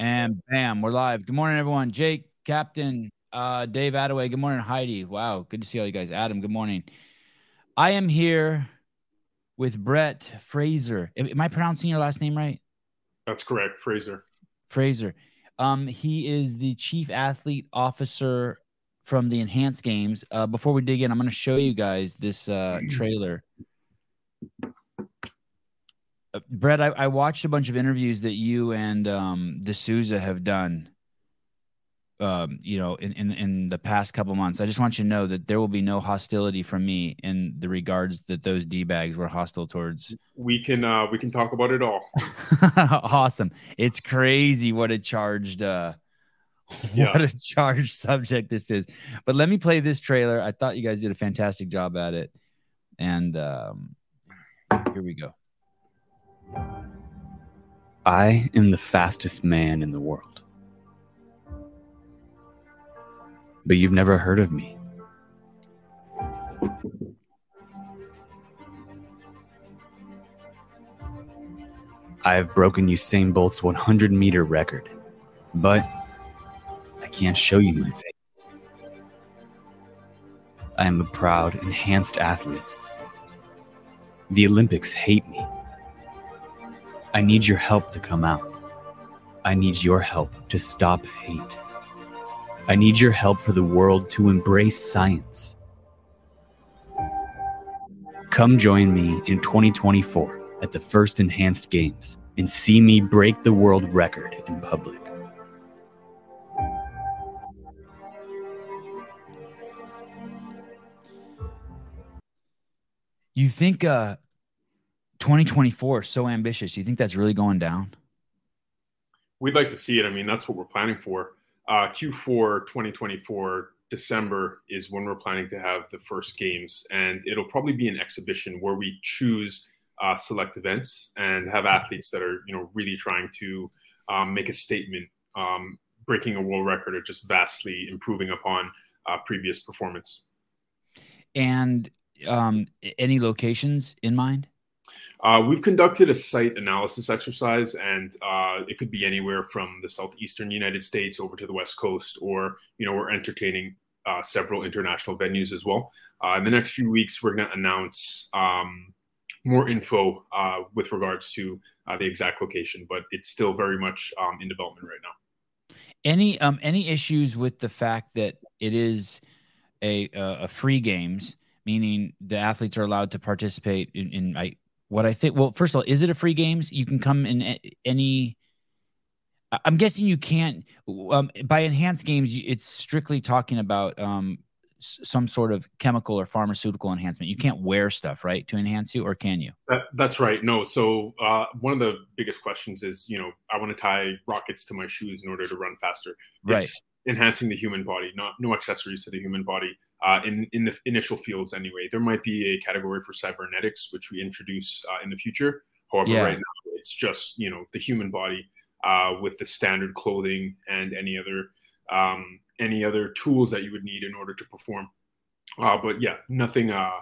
And bam, we're live. Good morning, everyone. Jake, Captain, uh, Dave Attaway. Good morning, Heidi. Wow, good to see all you guys. Adam, good morning. I am here with Brett Fraser. Am, I pronouncing your last name right? That's correct, Fraser. Fraser. Um, he is the chief athlete officer from the Enhanced Games. Uh, before we dig in, I'm going to show you guys this uh, trailer. Uh, Brett, I, I, watched a bunch of interviews that you and um, D'Souza have done. Um, you know, in, in in the past couple months, I just want you to know that there will be no hostility from me in the regards that those d bags were hostile towards. We can uh, we can talk about it all. awesome! It's crazy what a charged uh, yeah. what a charged subject this is. But let me play this trailer. I thought you guys did a fantastic job at it, and um, here we go. I am the fastest man in the world. But you've never heard of me. I have broken Usain Bolt's 100 meter record, but I can't show you my face. I am a proud, enhanced athlete. The Olympics hate me. I need your help to come out. I need your help to stop hate. I need your help for the world to embrace science. Come join me in 2024 at the first Enhanced Games and see me break the world record in public. You think uh 2024 so ambitious. Do you think that's really going down? We'd like to see it. I mean, that's what we're planning for. Uh, Q4 2024 December is when we're planning to have the first games, and it'll probably be an exhibition where we choose uh, select events and have athletes that are, you know, really trying to um, make a statement, um, breaking a world record, or just vastly improving upon uh, previous performance. And um, any locations in mind? Uh, we've conducted a site analysis exercise, and uh, it could be anywhere from the southeastern United States over to the west coast, or you know, we're entertaining uh, several international venues as well. Uh, in the next few weeks, we're going to announce um, more info uh, with regards to uh, the exact location, but it's still very much um, in development right now. Any um, any issues with the fact that it is a a free games? meaning the athletes are allowed to participate in, in I, what I think. Well, first of all, is it a free games? You can come in any. I'm guessing you can't. Um, by enhanced games, it's strictly talking about um, some sort of chemical or pharmaceutical enhancement. You can't wear stuff, right, to enhance you, or can you? That, that's right. No. So uh, one of the biggest questions is, you know, I want to tie rockets to my shoes in order to run faster. Right. Enhancing the human body, not no accessories to the human body uh, in in the initial fields anyway. There might be a category for cybernetics, which we introduce uh, in the future. However, yeah. right now it's just you know the human body uh, with the standard clothing and any other um, any other tools that you would need in order to perform. Uh, but yeah, nothing uh,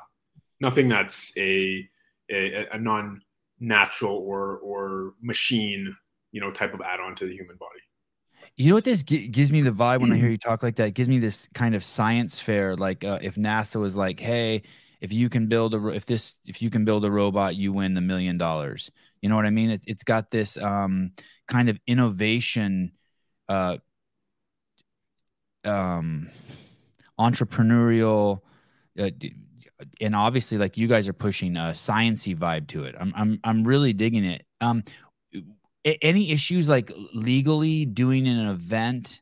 nothing that's a a, a non natural or or machine you know type of add on to the human body. You know what this g- gives me the vibe when I hear you talk like that? It gives me this kind of science fair. Like uh, if NASA was like, "Hey, if you can build a if this if you can build a robot, you win the million dollars." You know what I mean? It's it's got this um, kind of innovation, uh, um, entrepreneurial, uh, and obviously, like you guys are pushing a sciency vibe to it. I'm I'm I'm really digging it. Um, any issues like legally doing an event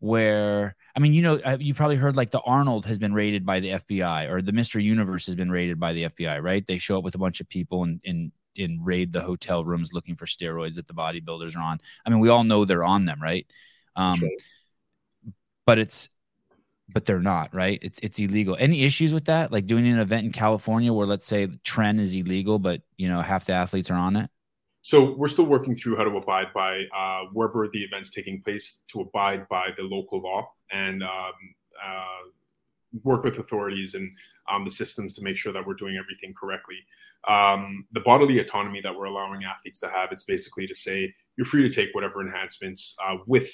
where I mean, you know, uh, you've probably heard like the Arnold has been raided by the FBI or the Mr. Universe has been raided by the FBI, right? They show up with a bunch of people and, and and raid the hotel rooms looking for steroids that the bodybuilders are on. I mean, we all know they're on them, right? Um, right. But it's but they're not, right? It's it's illegal. Any issues with that? Like doing an event in California where let's say tren is illegal, but you know half the athletes are on it. So we're still working through how to abide by uh, wherever the event's taking place to abide by the local law and um, uh, work with authorities and um, the systems to make sure that we're doing everything correctly. Um, the bodily autonomy that we're allowing athletes to have, it's basically to say you're free to take whatever enhancements uh, with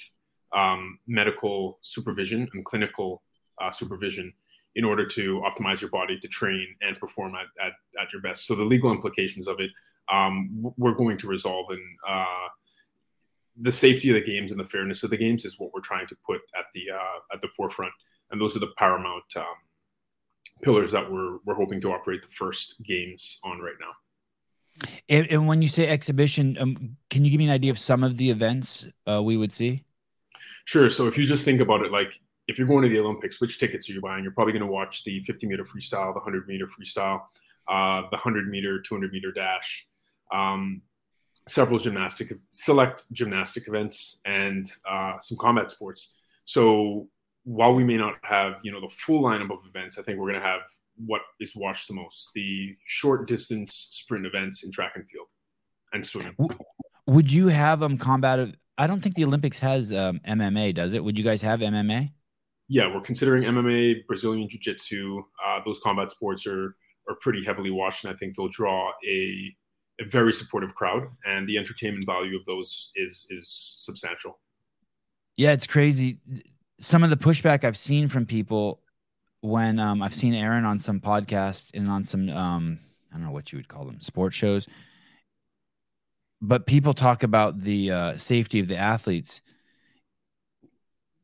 um, medical supervision and clinical uh, supervision in order to optimize your body to train and perform at, at, at your best. So the legal implications of it, um, we're going to resolve and uh, the safety of the games and the fairness of the games is what we're trying to put at the uh, at the forefront, and those are the paramount um, pillars that we're we're hoping to operate the first games on right now. And, and when you say exhibition, um, can you give me an idea of some of the events uh, we would see? Sure. So if you just think about it, like if you're going to the Olympics, which tickets are you buying? You're probably going to watch the 50 meter freestyle, the 100 meter freestyle, uh, the 100 meter, 200 meter dash, um, several gymnastic, select gymnastic events, and uh, some combat sports. So while we may not have, you know, the full lineup of events, I think we're going to have what is watched the most: the short distance sprint events in track and field and swimming. Would you have um combat? I don't think the Olympics has um, MMA, does it? Would you guys have MMA? yeah, we're considering MMA, Brazilian Jiu Jitsu. Uh, those combat sports are are pretty heavily watched, and I think they'll draw a a very supportive crowd, and the entertainment value of those is is substantial. Yeah, it's crazy. Some of the pushback I've seen from people when um, I've seen Aron on some podcasts and on some um, I don't know what you would call them sports shows, but people talk about the uh, safety of the athletes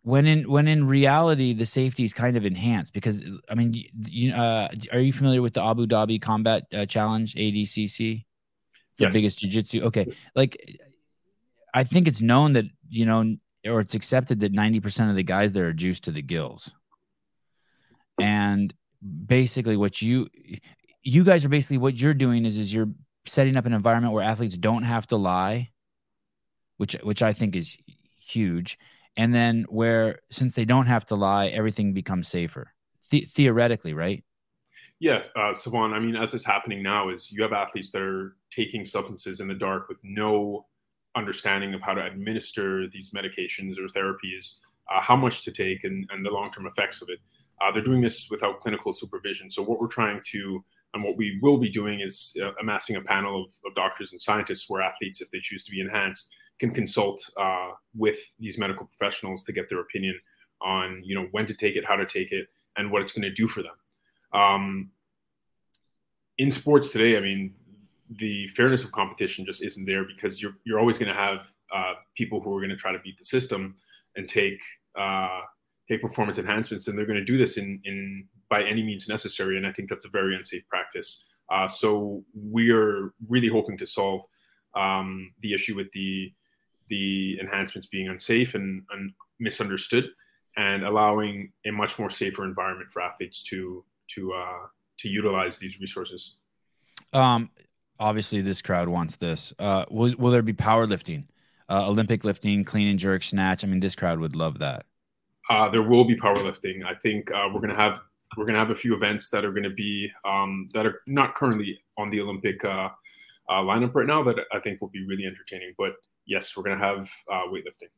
when in when in reality the safety is kind of enhanced because I mean you uh, are you familiar with the Abu Dhabi Combat uh, Challenge ADCC? It's yes. the biggest jiu-jitsu. Okay, like I think it's known that you know or it's accepted that 90% of the guys there are juiced to the gills. And basically what you you guys are basically what you're doing is is you're setting up an environment where athletes don't have to lie, which which I think is huge and then where since they don't have to lie everything becomes safer the- theoretically right yes uh, savon i mean as it's happening now is you have athletes that are taking substances in the dark with no understanding of how to administer these medications or therapies uh, how much to take and, and the long-term effects of it uh, they're doing this without clinical supervision so what we're trying to and what we will be doing is uh, amassing a panel of, of doctors and scientists where athletes if they choose to be enhanced can consult uh, with these medical professionals to get their opinion on you know when to take it, how to take it, and what it's going to do for them. Um, in sports today, I mean, the fairness of competition just isn't there because you're you're always going to have uh, people who are going to try to beat the system and take uh, take performance enhancements, and they're going to do this in in by any means necessary. And I think that's a very unsafe practice. Uh, so we are really hoping to solve um, the issue with the the enhancements being unsafe and, and misunderstood, and allowing a much more safer environment for athletes to to uh, to utilize these resources. Um, obviously, this crowd wants this. Uh, will will there be powerlifting, uh, Olympic lifting, clean and jerk, snatch? I mean, this crowd would love that. Uh, there will be powerlifting. I think uh, we're gonna have we're gonna have a few events that are gonna be um, that are not currently on the Olympic uh, uh, lineup right now that I think will be really entertaining. But yes, we're going to have uh, weightlifting.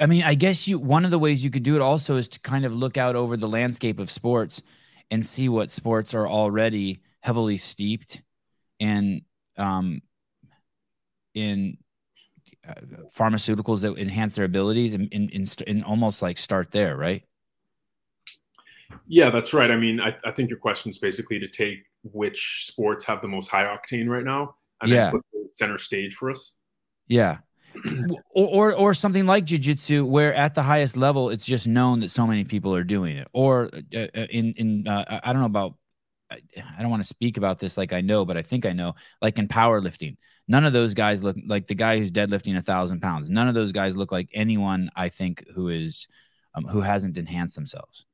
I mean, I guess you one of the ways you could do it also is to kind of look out over the landscape of sports and see what sports are already heavily steeped in um, in uh, pharmaceuticals that enhance their abilities and, and, and, and, almost like start there, right? Yeah, that's right. I mean, I, I think your question is basically to take which sports have the most high octane right now and yeah. then put center stage for us. Yeah. Or, or, or something like jujitsu, where at the highest level, it's just known that so many people are doing it. Or uh, uh in in uh, I don't know about I don't want to speak about this like I know, but I think I know. Like in powerlifting, none of those guys look like the guy who's deadlifting a thousand pounds. None of those guys look like anyone I think who is um, who hasn't enhanced themselves.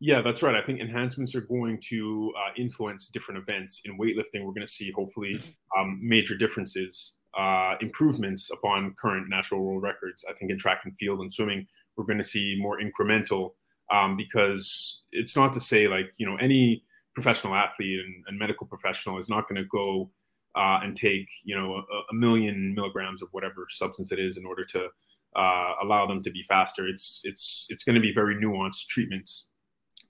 Yeah, that's right. I think enhancements are going to uh, influence different events. In weightlifting, we're going to see hopefully um, major differences, uh, improvements upon current natural world records. I think in track and field and swimming, we're going to see more incremental um, because it's not to say like, you know, any professional athlete and, and medical professional is not going to go uh, and take, you know, a, a, million milligrams of whatever substance it is in order to uh, allow them to be faster. It's, it's, it's going to be very nuanced treatments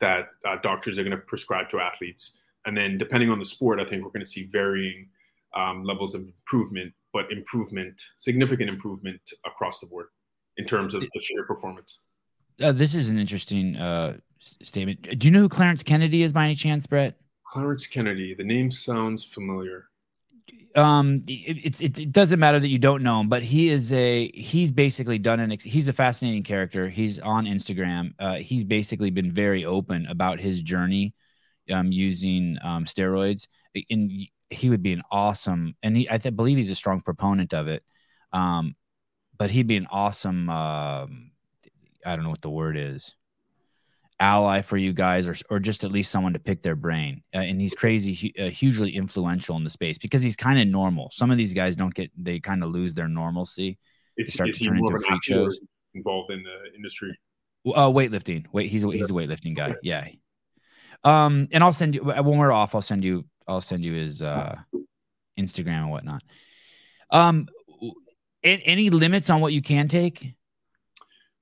that uh, doctors are going to prescribe to athletes. And then, depending on the sport, I think we're going to see varying um, levels of improvement, but improvement, significant improvement across the board in terms of the sheer performance. Uh, this is an interesting uh, statement. Do you know who Clarence Kennedy is by any chance, Brett? Clarence Kennedy. The name sounds familiar um it, it, it doesn't matter that you don't know him but he is a he's basically done an ex- he's a fascinating character he's on instagram uh he's basically been very open about his journey um using um steroids and he would be an awesome and he i th- believe he's a strong proponent of it. Um but he'd be an awesome um i don't know what the word is ally for you guys or, or just at least someone to pick their brain. Uh, and he's crazy uh, hugely influential in the space because he's kind of normal. Some of these guys don't get they kind of lose their normalcy is, start is to turn into freak shows. involved in the industry? Uh weightlifting. Wait he's a he's a weightlifting guy. Yeah. Um and i'll send you when we're off i'll send you i'll send you his uh instagram and whatnot um any limits on what you can take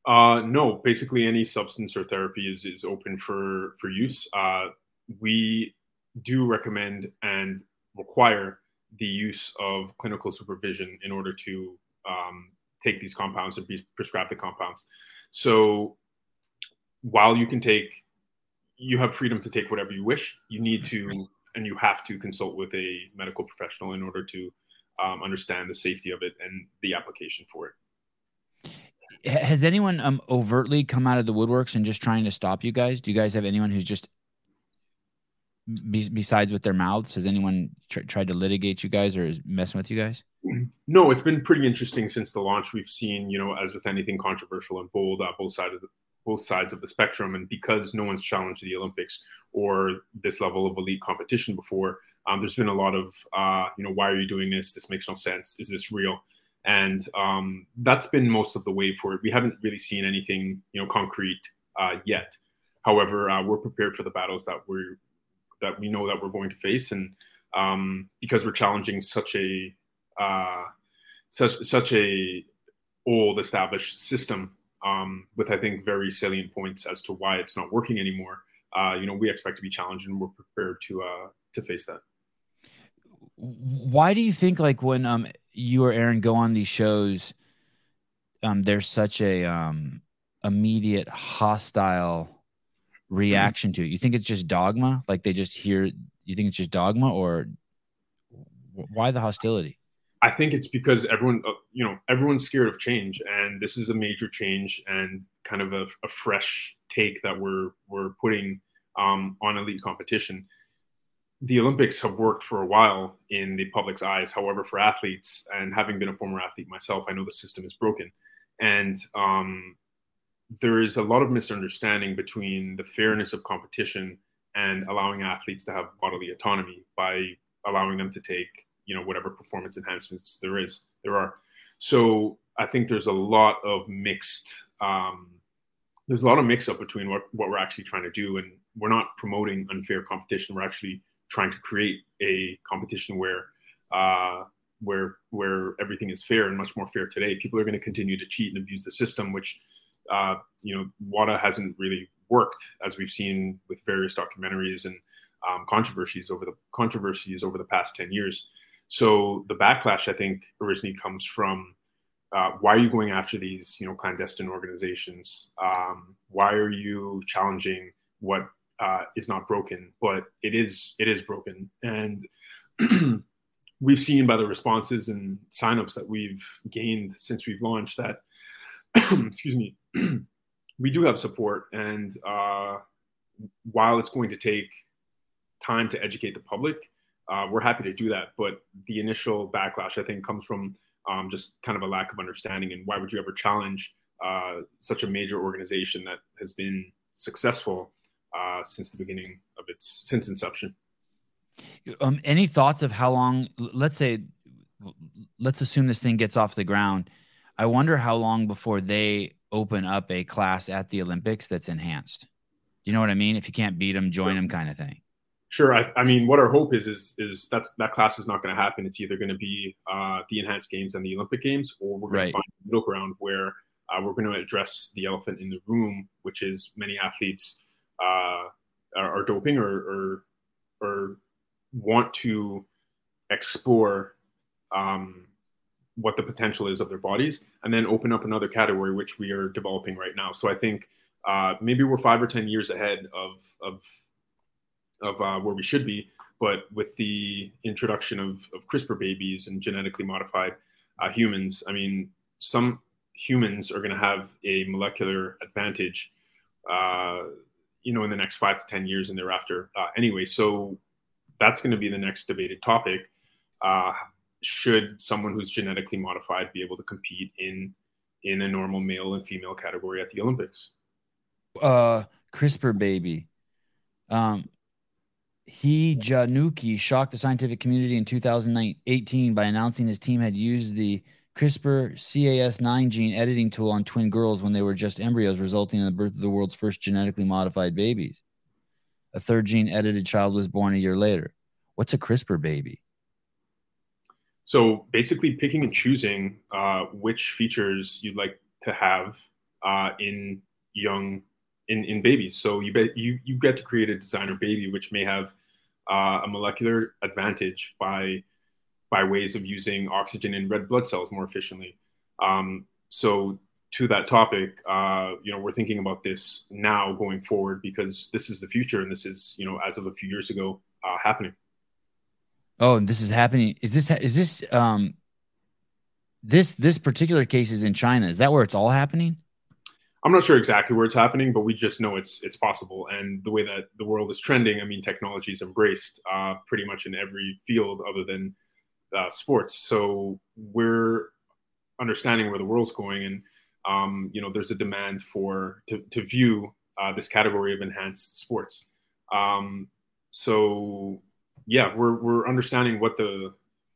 uh, no, basically any substance or therapy is, is open for, for use. Uh, we do recommend and require the use of clinical supervision in order to um, take these compounds and be prescribed the compounds. So while you can take, you have freedom to take whatever you wish, you need to and you have to consult with a medical professional in order to um, understand the safety of it and the application for it has anyone um overtly come out of the woodworks and just trying to stop you guys? Do you guys have anyone who's just be, besides with their mouths? Has anyone tr- tried to litigate you guys or is messing with you guys? No, it's been pretty interesting since the launch. We've seen, you know, as with anything controversial and bold, uh, both sides of the both sides of the spectrum, and because no one's challenged the Olympics or this level of elite competition before, um, there's been a lot of, uh, you know, why are you doing this? This makes no sense. Is this real? and um, that's been most of the way for it. We haven't really seen anything, you know, concrete uh, yet. However, uh, we're prepared for the battles that we're that we know that we're going to face, and um, because we're challenging such a uh, such such a old established system um, with I think very salient points as to why it's not working anymore. Uh, you know, we expect to be challenged, and we're prepared to uh, to face that. Why do you think like when um you or Aron go on these shows, um, there's such a um, immediate hostile reaction to it. You think it's just dogma? Like they just hear? You think it's just dogma, or why the hostility? I think it's because everyone, uh, you know, everyone's scared of change, and this is a major change and kind of a, a fresh take that we're we're putting um, on elite competition the Olympics have worked for a while in the public's eyes. However, for athletes, and having been a former athlete myself, I know the system is broken. And um, there is a lot of misunderstanding between the fairness of competition and allowing athletes to have bodily autonomy by allowing them to take, you know, whatever performance enhancements there is, there are. So I think there's a lot of mixed, um, there's a lot of mix up between what, what we're actually trying to do. And we're not promoting unfair competition. We're actually trying to create a competition where uh, where where everything is fair and much more fair today. People are going to continue to cheat and abuse the system, which uh, you know WADA hasn't really worked, as we've seen with various documentaries and um, controversies over the controversies over the past ten years. So the backlash, I think, originally comes from uh, why are you going after these you know clandestine organizations? Um, why are you challenging what uh, is not broken, but it is it is broken, and we've seen by the responses and signups that we've gained since we've launched that excuse me we do have support and uh, while it's going to take time to educate the public uh, we're happy to do that but the initial backlash i think comes from um, just kind of a lack of understanding and why would you ever challenge uh, such a major organization that has been successful uh, since the beginning of its since inception. Um, any thoughts of how long? Let's say, let's assume this thing gets off the ground. I wonder how long before they open up a class at the Olympics that's enhanced. Do you know what I mean? If you can't beat them, join them, kind of thing. Sure. I, I, mean, what our hope is is is that's that class is not going to happen. It's either going to be uh, the enhanced games and the Olympic games, or we're going right. to find a middle ground where uh, we're going to address the elephant in the room, which is many athletes uh, are, are, doping or, or, or want to explore um, what the potential is of their bodies, and then open up another category which we are developing right now. So I think uh, maybe we're five or ten years ahead of of of uh, where we should be. But with the introduction of, of CRISPR babies and genetically modified uh, humans, I mean, some humans are going to have a molecular advantage, uh, you know, in the next five to 10 years and thereafter. Uh, anyway, so that's going to be the next debated topic. Uh, should someone who's genetically modified be able to compete in in a normal male and female category at the Olympics? Uh, CRISPR baby. Um, He Jiankui shocked the scientific community in 2018 by announcing his team had used the CRISPR Cas9 gene editing tool on twin girls when they were just embryos, resulting in the birth of the world's first genetically modified babies. A third gene edited child was born a year later. What's a CRISPR baby? So basically, picking and choosing uh, which features you'd like to have uh, in young in, in babies. So you bet you you get to create a designer baby, which may have uh, a molecular advantage by by ways of using oxygen in red blood cells more efficiently. Um, so to that topic, uh, you know, we're thinking about this now going forward because this is the future, and this is, you know, as of a few years ago, uh, happening. Oh, and this is happening. Is this is this um this this particular case is in China? Is that where it's all happening? I'm not sure exactly where it's happening, but we just know it's it's possible. And the way that the world is trending, I mean, technology is embraced uh, pretty much in every field other than uh, sports. So we're understanding where the world's going, and um, you know, there's a demand for to, to view uh, this category of enhanced sports. Um, so yeah, we're we're understanding what the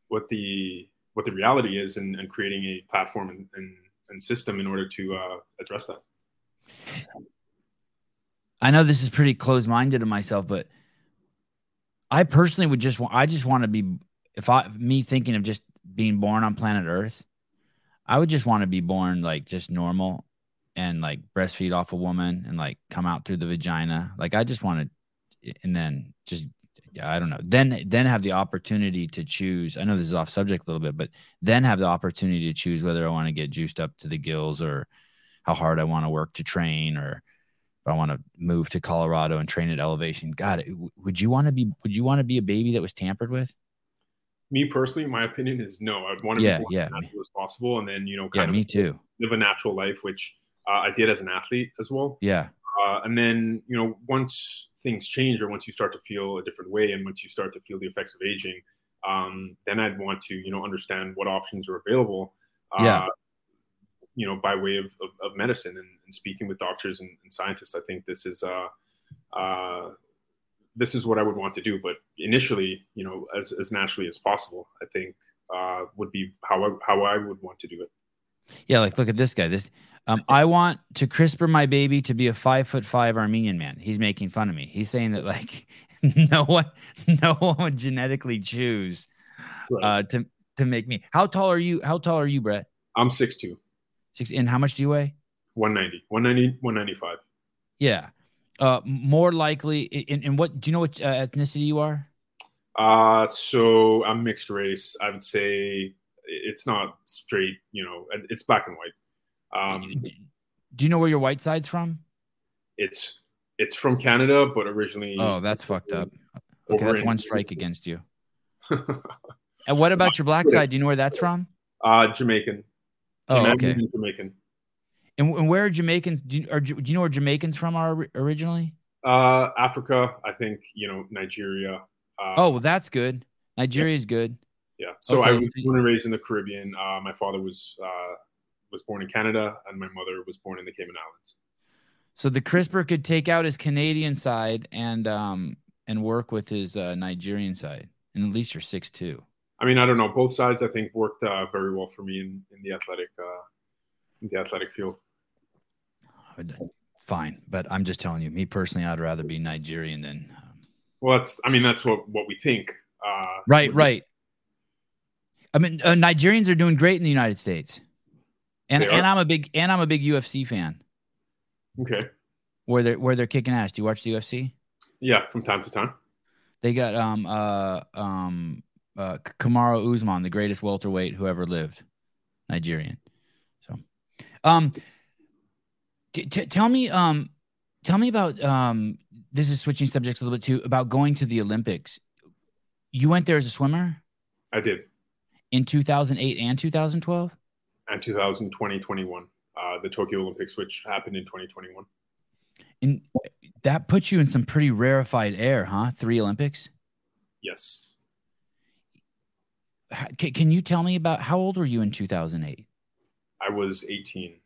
what the what the reality is, and, and creating a platform and, and, and system in order to uh, address that. I know this is pretty close minded to myself, but I personally would just want, I just want to be, if I, me thinking of just being born on planet Earth, I would just want to be born like just normal and like breastfeed off a woman and like come out through the vagina. Like I just want to, and then just, I don't know, then, then have the opportunity to choose. I know this is off subject a little bit, but then have the opportunity to choose whether I want to get juiced up to the gills or, how hard I want to work to train or if I want to move to Colorado and train at elevation. God, would you want to be would you want to be a baby that was tampered with? Me personally, my opinion is no. I'd want to yeah, be yeah, as natural as possible, and then you know, kind yeah, of me too. live a natural life, which uh, I did as an athlete as well. Yeah, uh, and then you know, once things change, or once you start to feel a different way, and once you start to feel the effects of aging, um, then I'd want to you know understand what options are available. Uh, yeah you know, by way of, of, of medicine and, and, speaking with doctors and, and, scientists. I think this is uh, uh, this is what I would want to do. But initially, you know, as, as naturally as possible, I think uh, would be how I, how I would want to do it. Yeah, like look at this guy. This um, I want to CRISPR my baby to be a five foot five Armenian man. He's making fun of me. He's saying that like no one, no one would genetically choose right. uh, to to make me. How tall are you? How tall are you, Brett? I'm six two. Six. And how much do you weigh? 190, 190, 195. Yeah. Uh, more likely. In, in what do you know what uh, ethnicity you are? Uh, so I'm mixed race. I would say it's not straight, you know, it's black and white. Um, do you know where your white side's from? It's it's from Canada, but originally. Oh, that's fucked up. Okay, that's one strike against you. and what about your black side? Do you know where that's from? Uh, Jamaican. Oh, okay. Jamaican. And, and where are Jamaicans? Do you, are, do you know where Jamaicans from are originally? Uh, Africa, I think. You know, Nigeria. Uh, oh, well, that's good. Nigeria is good. Yeah. So okay. I was born and raised in the Caribbean. Uh, my father was uh, was born in Canada, and my mother was born in the Cayman Islands. So the CRISPR could take out his Canadian side and um and work with his uh, Nigerian side. And at least you're six two. I mean, I don't know. Both sides, I think, worked uh, very well for me in, in the athletic uh, in the athletic field. Fine, but I'm just telling you, me personally, I'd rather be Nigerian than. Um... Well, that's. I mean, that's what what we think. Uh, right, right. I mean, uh, Nigerians are doing great in the United States, and and I'm a big and I'm a big UFC fan. Okay. Where they're where they're kicking ass. Do you watch the UFC? Yeah, from time to time. They got um uh um uh Kamaru Usman, the greatest welterweight who ever lived, Nigerian. So, um, t- t- tell me um tell me about um this is switching subjects a little bit too about going to the Olympics. You went there as a swimmer. I did in 2008 and 2012 and 2020 21 uh, the tokyo olympics which happened in 2021 and that puts you in some pretty rarefied air huh three olympics yes can, can you tell me about how old were you in 2008 i was 18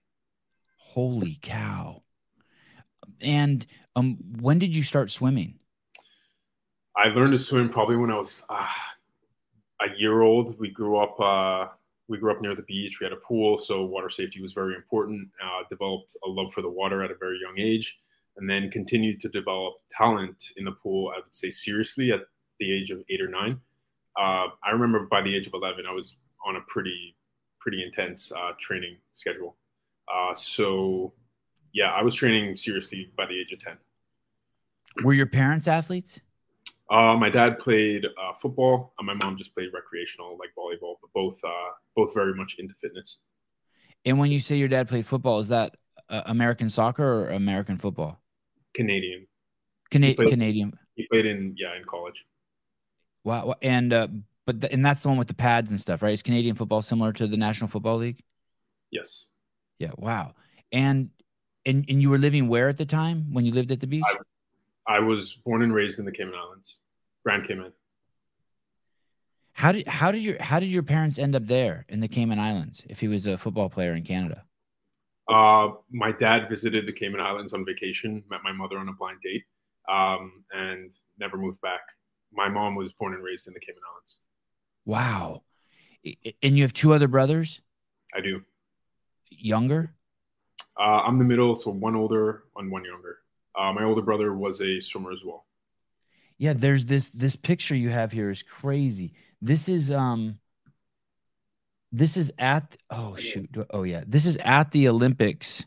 holy cow and um when did you start swimming i learned to swim probably when i was uh, a year old. We grew up. Uh, we grew up near the beach. We had a pool, so water safety was very important. Uh, developed a love for the water at a very young age, and then continued to develop talent in the pool. I would say seriously at the age of eight or nine. Uh, I remember by the age of eleven, I was on a pretty pretty intense uh, training schedule. Uh, so, yeah, I was training seriously by the age of ten. Were your parents athletes? Uh, my dad played uh, football, and my mom just played recreational, like volleyball. But both, uh, both very much into fitness. And when you say your dad played football, is that uh, American soccer or American football? Canadian. Cana- he played, Canadian. He played in yeah in college. Wow, and uh, but the, and that's the one with the pads and stuff, right? Is Canadian football similar to the National Football League? Yes. Yeah. Wow. And and and you were living where at the time when you lived at the beach? I, I was born and raised in the Cayman Islands, Grand Cayman. How did how did your how did your parents end up there in the Cayman Islands? If he was a football player in Canada, uh, my dad visited the Cayman Islands on vacation, met my mother on a blind date, um, and never moved back. My mom was born and raised in the Cayman Islands. Wow, and you have two other brothers. I do. Younger. Uh, I'm the middle, so one older and one younger. Uh, my older brother was a swimmer as well. Yeah, there's this this picture you have here is crazy. This is um this is at oh shoot oh yeah this is at the Olympics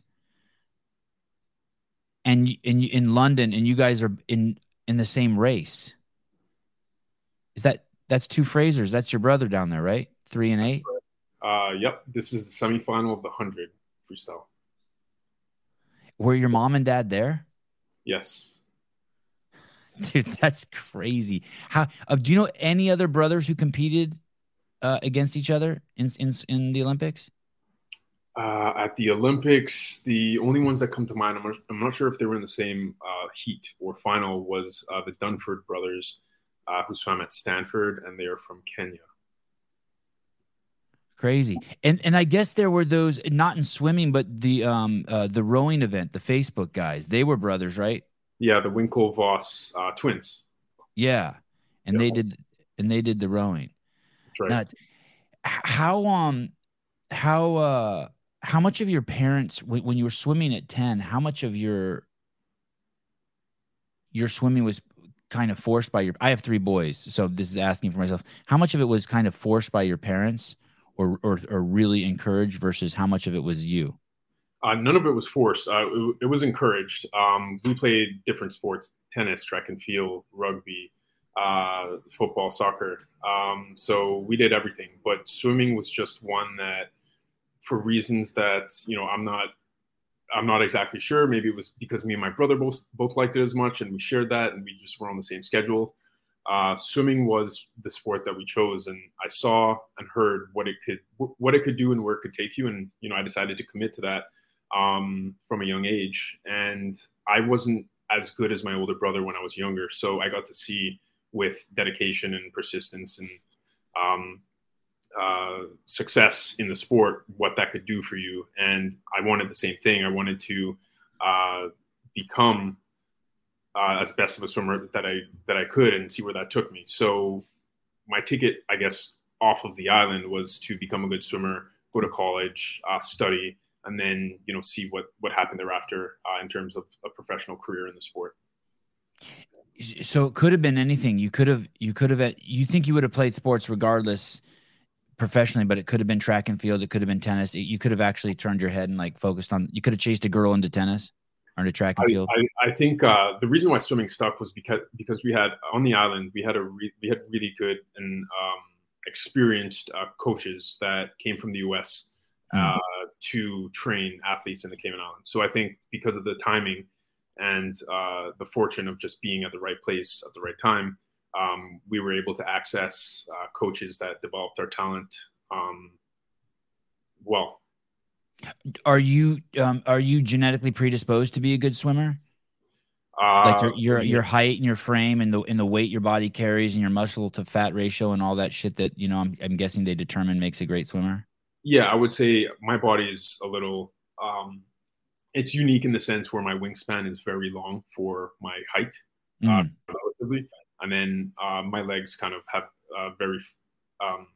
and in in London and you guys are in in the same race. Is that that's two Frasers? That's your brother down there, right? Three and eight. Uh, yep. This is the semifinal of the hundred freestyle. Were your mom and dad there? Yes. Dude, that's crazy. How uh, do you know any other brothers who competed uh, against each other in in in the Olympics? Uh, at the Olympics, the only ones that come to mind, I'm not, I'm not sure if they were in the same uh, heat or final, was uh, the Dunford brothers, uh, who swam at Stanford, and they are from Kenya. Crazy, and and I guess there were those not in swimming, but the um uh, the rowing event, the Facebook guys, they were brothers, right? Yeah, the Winklevoss uh, twins. Yeah, and they did and they did the rowing. That's right. Nuts. How um how uh how much of your parents when, when you were swimming at 10 how much of your your swimming was kind of forced by your i have three boys so this is asking for myself how much of it was kind of forced by your parents or or, or really encouraged versus how much of it was you? Uh, none of it was forced. Uh, it, it, was encouraged. Um, we played different sports: tennis, track and field, rugby, uh, football, soccer. Um, so we did everything. But swimming was just one that, for reasons that you know, I'm not, I'm not exactly sure. Maybe it was because me and my brother both both liked it as much, and we shared that, and we just were on the same schedule uh, swimming was the sport that we chose, and I saw and heard what it could what it could do and where it could take you, and you know I decided to commit to that um, from a young age. And I wasn't as good as my older brother when I was younger, so I got to see with dedication and persistence and um, uh, success in the sport what that could do for you. And I wanted the same thing. I wanted to uh, become uh, as best of a swimmer that I that I could and see where that took me. So my ticket, I guess, off of the island was to become a good swimmer, go to college, uh, study, and then you know see what what happened thereafter uh, in terms of a professional career in the sport. So it could have been anything. You could have you could have you think you would have played sports regardless professionally, but it could have been track and field. It could have been tennis. You could have actually turned your head and like focused on. You could have chased a girl into tennis or into track and field. I, I, think uh, the reason why swimming stuck was because because we had on the island we had a re, we had really good and um, experienced uh, coaches that came from the U.S. Mm. Uh, to train athletes in the Cayman Islands. So I think because of the timing and uh, the fortune of just being at the right place at the right time um, we were able to access uh, coaches that developed our talent um, well. Are you um, are you genetically predisposed to be a good swimmer? Uh, like your your, your height and your frame and the in the weight your body carries and your muscle to fat ratio and all that shit that you know I'm, I'm guessing they determine makes a great swimmer. Yeah, I would say my body is a little. Um, it's unique in the sense where my wingspan is very long for my height, uh, mm. uh, relatively and then uh, my legs kind of have uh, very um,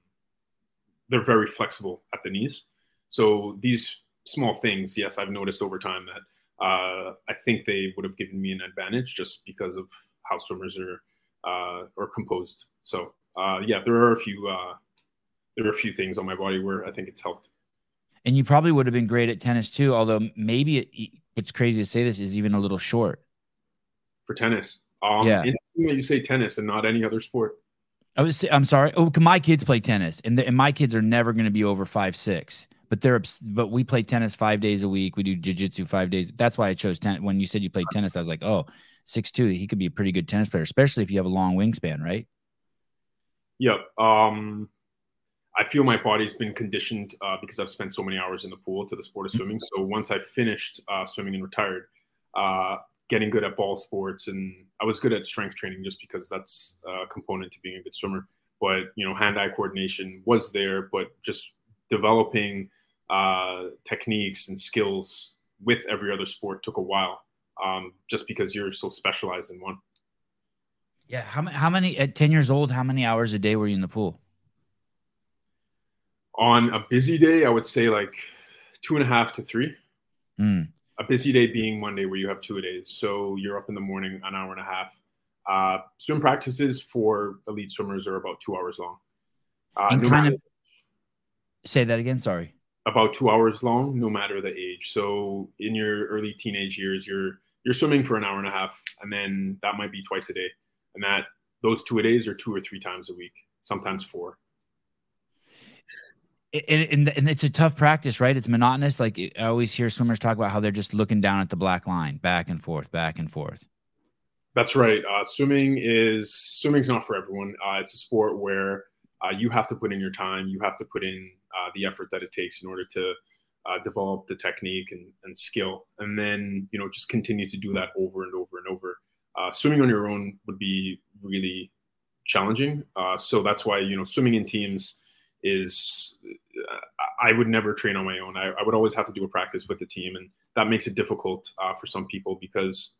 they're very flexible at the knees. So these small things, yes, I've noticed over time that uh, I think they would have given me an advantage just because of how swimmers are uh, are composed. So uh, yeah, there are a few uh, there are a few things on my body where I think it's helped. And you probably would have been great at tennis too, although maybe it, it's crazy to say this is even a little short for tennis. Um, yeah. Interesting that you say tennis and not any other sport. I was. I'm sorry. Oh, my kids play tennis, and the, and my kids are never going to be over five six. But they're. But we play tennis five days a week. We do jujitsu five days. That's why I chose tennis. When you said you played tennis, I was like, oh, six two. He could be a pretty good tennis player, especially if you have a long wingspan, right? Yep. Um, I feel my body's been conditioned uh, because I've spent so many hours in the pool to the sport of mm-hmm. swimming. So once I finished uh, swimming and retired, uh, getting good at ball sports and I was good at strength training just because that's a component to being a good swimmer. But you know, hand-eye coordination was there, but just developing uh, techniques and skills with every other sport took a while, um, just because you're so specialized in one. Yeah, how many? How many at ten years old? How many hours a day were you in the pool? On a busy day, I would say like two and a half to three. Mm a busy day being Monday where you have two a days. So you're up in the morning, an hour and a half. Uh, swim practices for elite swimmers are about two hours long. Uh, and no kind of say that again. Sorry. About two hours long, no matter the age. So in your early teenage years, you're you're swimming for an hour and a half, and then that might be twice a day, and that those two a days are two or three times a week, sometimes four and, and, it's a tough practice, right? It's monotonous. Like I always hear swimmers talk about how they're just looking down at the black line, back and forth, back and forth. That's right. Uh, swimming is swimming's not for everyone. Uh, it's a sport where uh, you have to put in your time. You have to put in uh, the effort that it takes in order to uh, develop the technique and, and, skill, and then you know just continue to do that over and over and over. Uh, swimming on your own would be really challenging. so that's why you know swimming in teams is I would never train on my own. I, I, would always have to do a practice with the team, and that makes it difficult uh, for some people because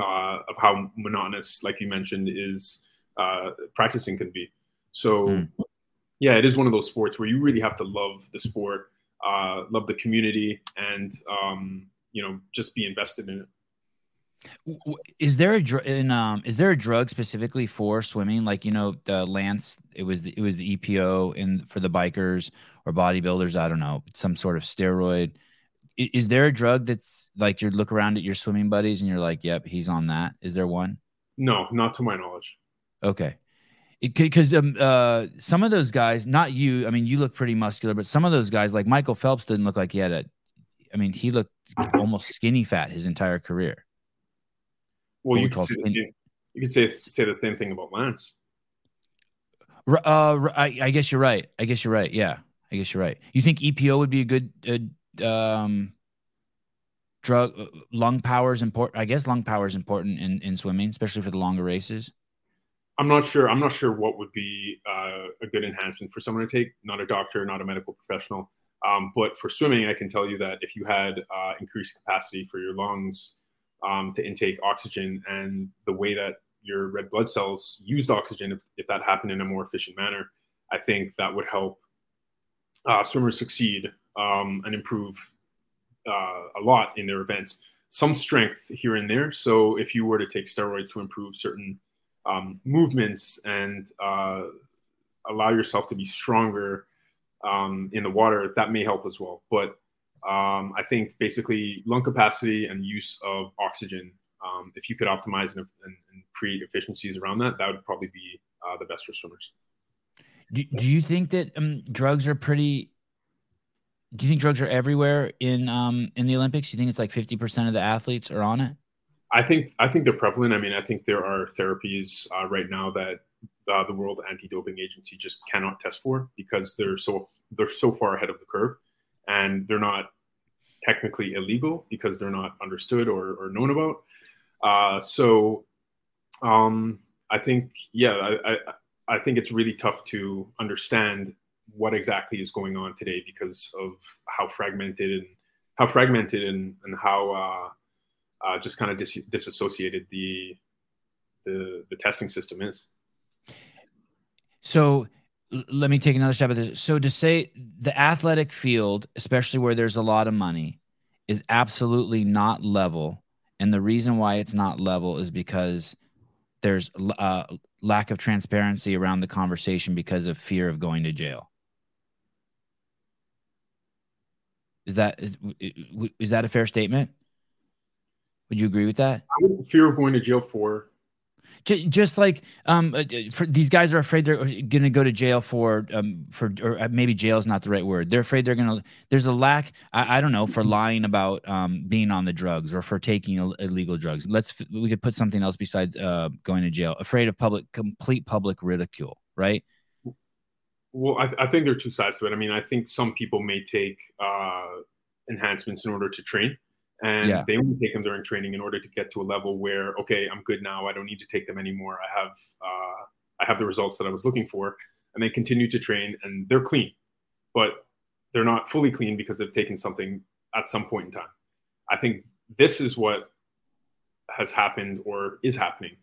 uh, of how monotonous, like you mentioned, is uh, practicing can be. So, mm. yeah, it is one of those sports where you really have to love the sport, uh, love the community, and um, you know, just be invested in it. Is there a dr- in, um is there a drug specifically for swimming? Like you know, the Lance, it was the, it was the EPO in for the bikers or bodybuilders. I don't know, some sort of steroid. Is there a drug that's like you look around at your swimming buddies and you're like, "Yep, he's on that." Is there one? No, not to my knowledge. Okay, because um, uh, some of those guys, not you. I mean, you look pretty muscular, but some of those guys, like Michael Phelps, didn't look like he had a. I mean, he looked almost skinny fat his entire career. Well, you could, say the same, you could say say the same thing about Lance. Uh, I, I, guess you're right. I guess you're right. Yeah, I guess you're right. You think EPO would be a good uh, um, drug? Uh, lung power is important. I guess lung power is important in in swimming, especially for the longer races. I'm not sure. I'm not sure what would be uh, a good enhancement for someone to take. Not a doctor, not a medical professional. Um, but for swimming, I can tell you that if you had uh, increased capacity for your lungs, um, to intake oxygen and the way that your red blood cells used oxygen, if, if that happened in a more efficient manner, I think that would help uh, swimmers succeed um, and improve uh, a lot in their events. Some strength here and there. So if you were to take steroids to improve certain um, movements and uh, allow yourself to be stronger um, in the water, that may help as well. But um, I think basically lung capacity and use of oxygen, um, if you could optimize and, and, and, create efficiencies around that, that would probably be uh, the best for swimmers. Do, do you think that um, drugs are pretty? Do you think drugs are everywhere in um, in the Olympics? You think it's like fifty percent of the athletes are on it? I think I think they're prevalent. I mean, I think there are therapies uh, right now that uh, the World Anti-Doping Agency just cannot test for because they're so they're so far ahead of the curve, and they're not technically illegal because they're not understood or, or known about. Uh, so um, I think yeah, I, I I think it's really tough to understand what exactly is going on today because of how fragmented and how fragmented and, and how uh, uh, just kind of dis- disassociated the, the the testing system is. So let me take another step at this. So to say the athletic field, especially where there's a lot of money, is absolutely not level, and the reason why it's not level is because there's uh, lack of transparency around the conversation because of fear of going to jail. Is that is, is that a fair statement? Would you agree with that? fear of going to jail for just like um, uh, these guys are afraid they're going to go to jail for um, for or uh, maybe jail is not the right word. They're afraid they're going to. There's a lack. I, I, don't know for lying about um, being on the drugs or for taking illegal drugs. Let's we could put something else besides uh, going to jail. Afraid of public complete public ridicule, right? Well, I, I think there are two sides to it. I mean, I think some people may take uh, enhancements in order to train and yeah. they only take them during training in order to get to a level where okay i'm good now i don't need to take them anymore i have uh, i have the results that i was looking for and they continue to train and they're clean but they're not fully clean because they've taken something at some point in time i think this is what has happened or is happening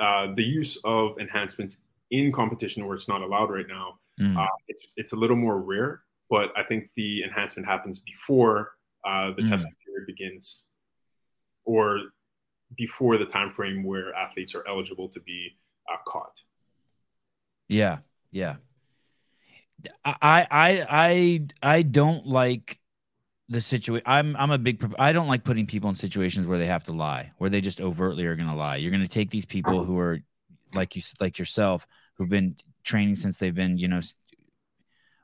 uh, the use of enhancements in competition where it's not allowed right now mm. uh, it's, it's a little more rare but i think the enhancement happens before uh, the mm. testing begins or before the time frame where athletes are eligible to be uh, caught. Yeah, yeah. I I I I don't like the situation. I'm I'm a big. I don't like putting people in situations where they have to lie, where they just overtly are going to lie. You're going to take these people who are like you like yourself, who've been training since they've been you know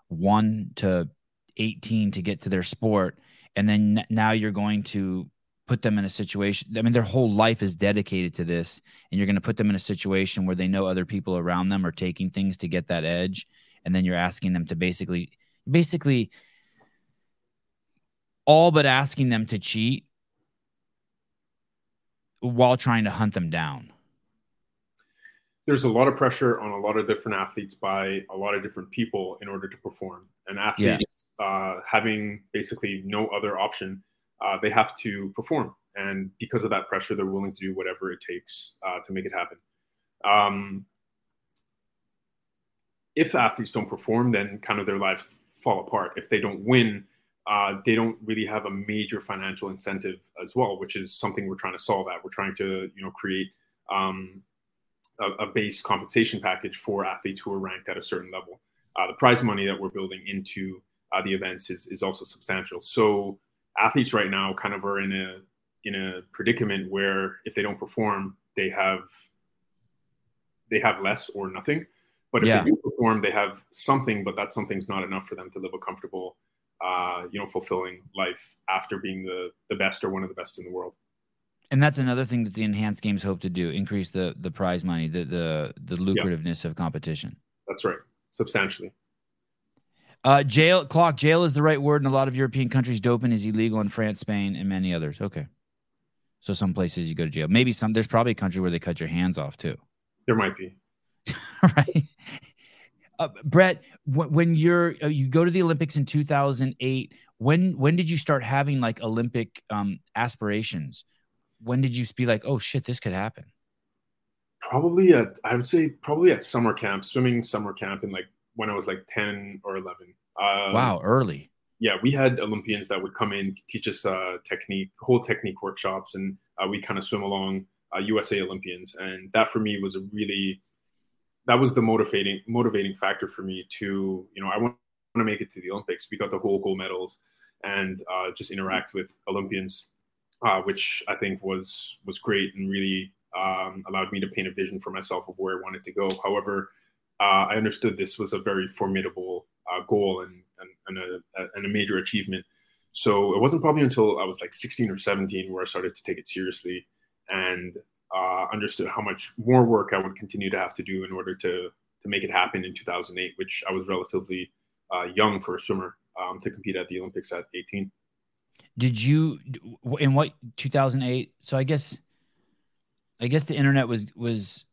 one to 18 to get to their sport and then now you're going to put them in a situation i mean their whole life is dedicated to this and you're going to put them in a situation where they know other people around them are taking things to get that edge. And then you're asking them to basically basically all but asking them to cheat while trying to hunt them down there's a lot of pressure on a lot of different athletes by a lot of different people in order to perform. And athletes yeah. uh, having basically no other option, uh, they have to perform. And because of that pressure, they're willing to do whatever it takes uh, to make it happen. Um, if athletes don't perform, then kind of their life fall apart. If they don't win, uh, they don't really have a major financial incentive as well, which is something we're trying to solve. At we're trying to you know create um, a, a, base compensation package for athletes who are ranked at a certain level. Uh, the prize money that we're building into uh, the events is, is also substantial. So athletes right now kind of are in a in a predicament where if they don't perform, they have they have less or nothing. But if yeah. they do perform, they have something, but that something's not enough for them to live a comfortable, uh, you know, fulfilling life after being the the best or one of the best in the world. And that's another thing that the enhanced games hope to do: increase the the prize money, the the the lucrativeness of competition. That's right, substantially. Uh, jail clock jail is the right word in a lot of European countries. Doping is illegal in France, Spain, and many others. Okay, so some places you go to jail. Maybe some. There's probably a country where they cut your hands off too. There might be. right. Uh, Brett, when you're uh, you go to the Olympics in 2008, when when did you start having like Olympic um, aspirations? When did you be like, oh shit, this could happen? Probably at I would say probably at summer camp, swimming summer camp in like when I was like 10 or 11. Um, wow, early. Yeah, we had Olympians that would come in to teach us uh, technique, whole technique workshops, and uh, we kind of swim along uh, USA Olympians, and that for me was a really that was the motivating motivating factor for me to you know I want to make it to the Olympics. We got the whole gold medals, and uh, just interact with Olympians, uh, which I think was was great and really um, allowed me to paint a vision for myself of where I wanted to go. However, uh, I understood this was a very formidable uh, goal and, and, and, a, and a major achievement. So it wasn't probably until I was like 16 or 17 where I started to take it seriously and uh, understood how much more work I would continue to have to do in order to to make it happen in 2008, which I was relatively uh, young for a swimmer um, to compete at the Olympics at 18. Did you in what 2008? So I guess I guess the internet was was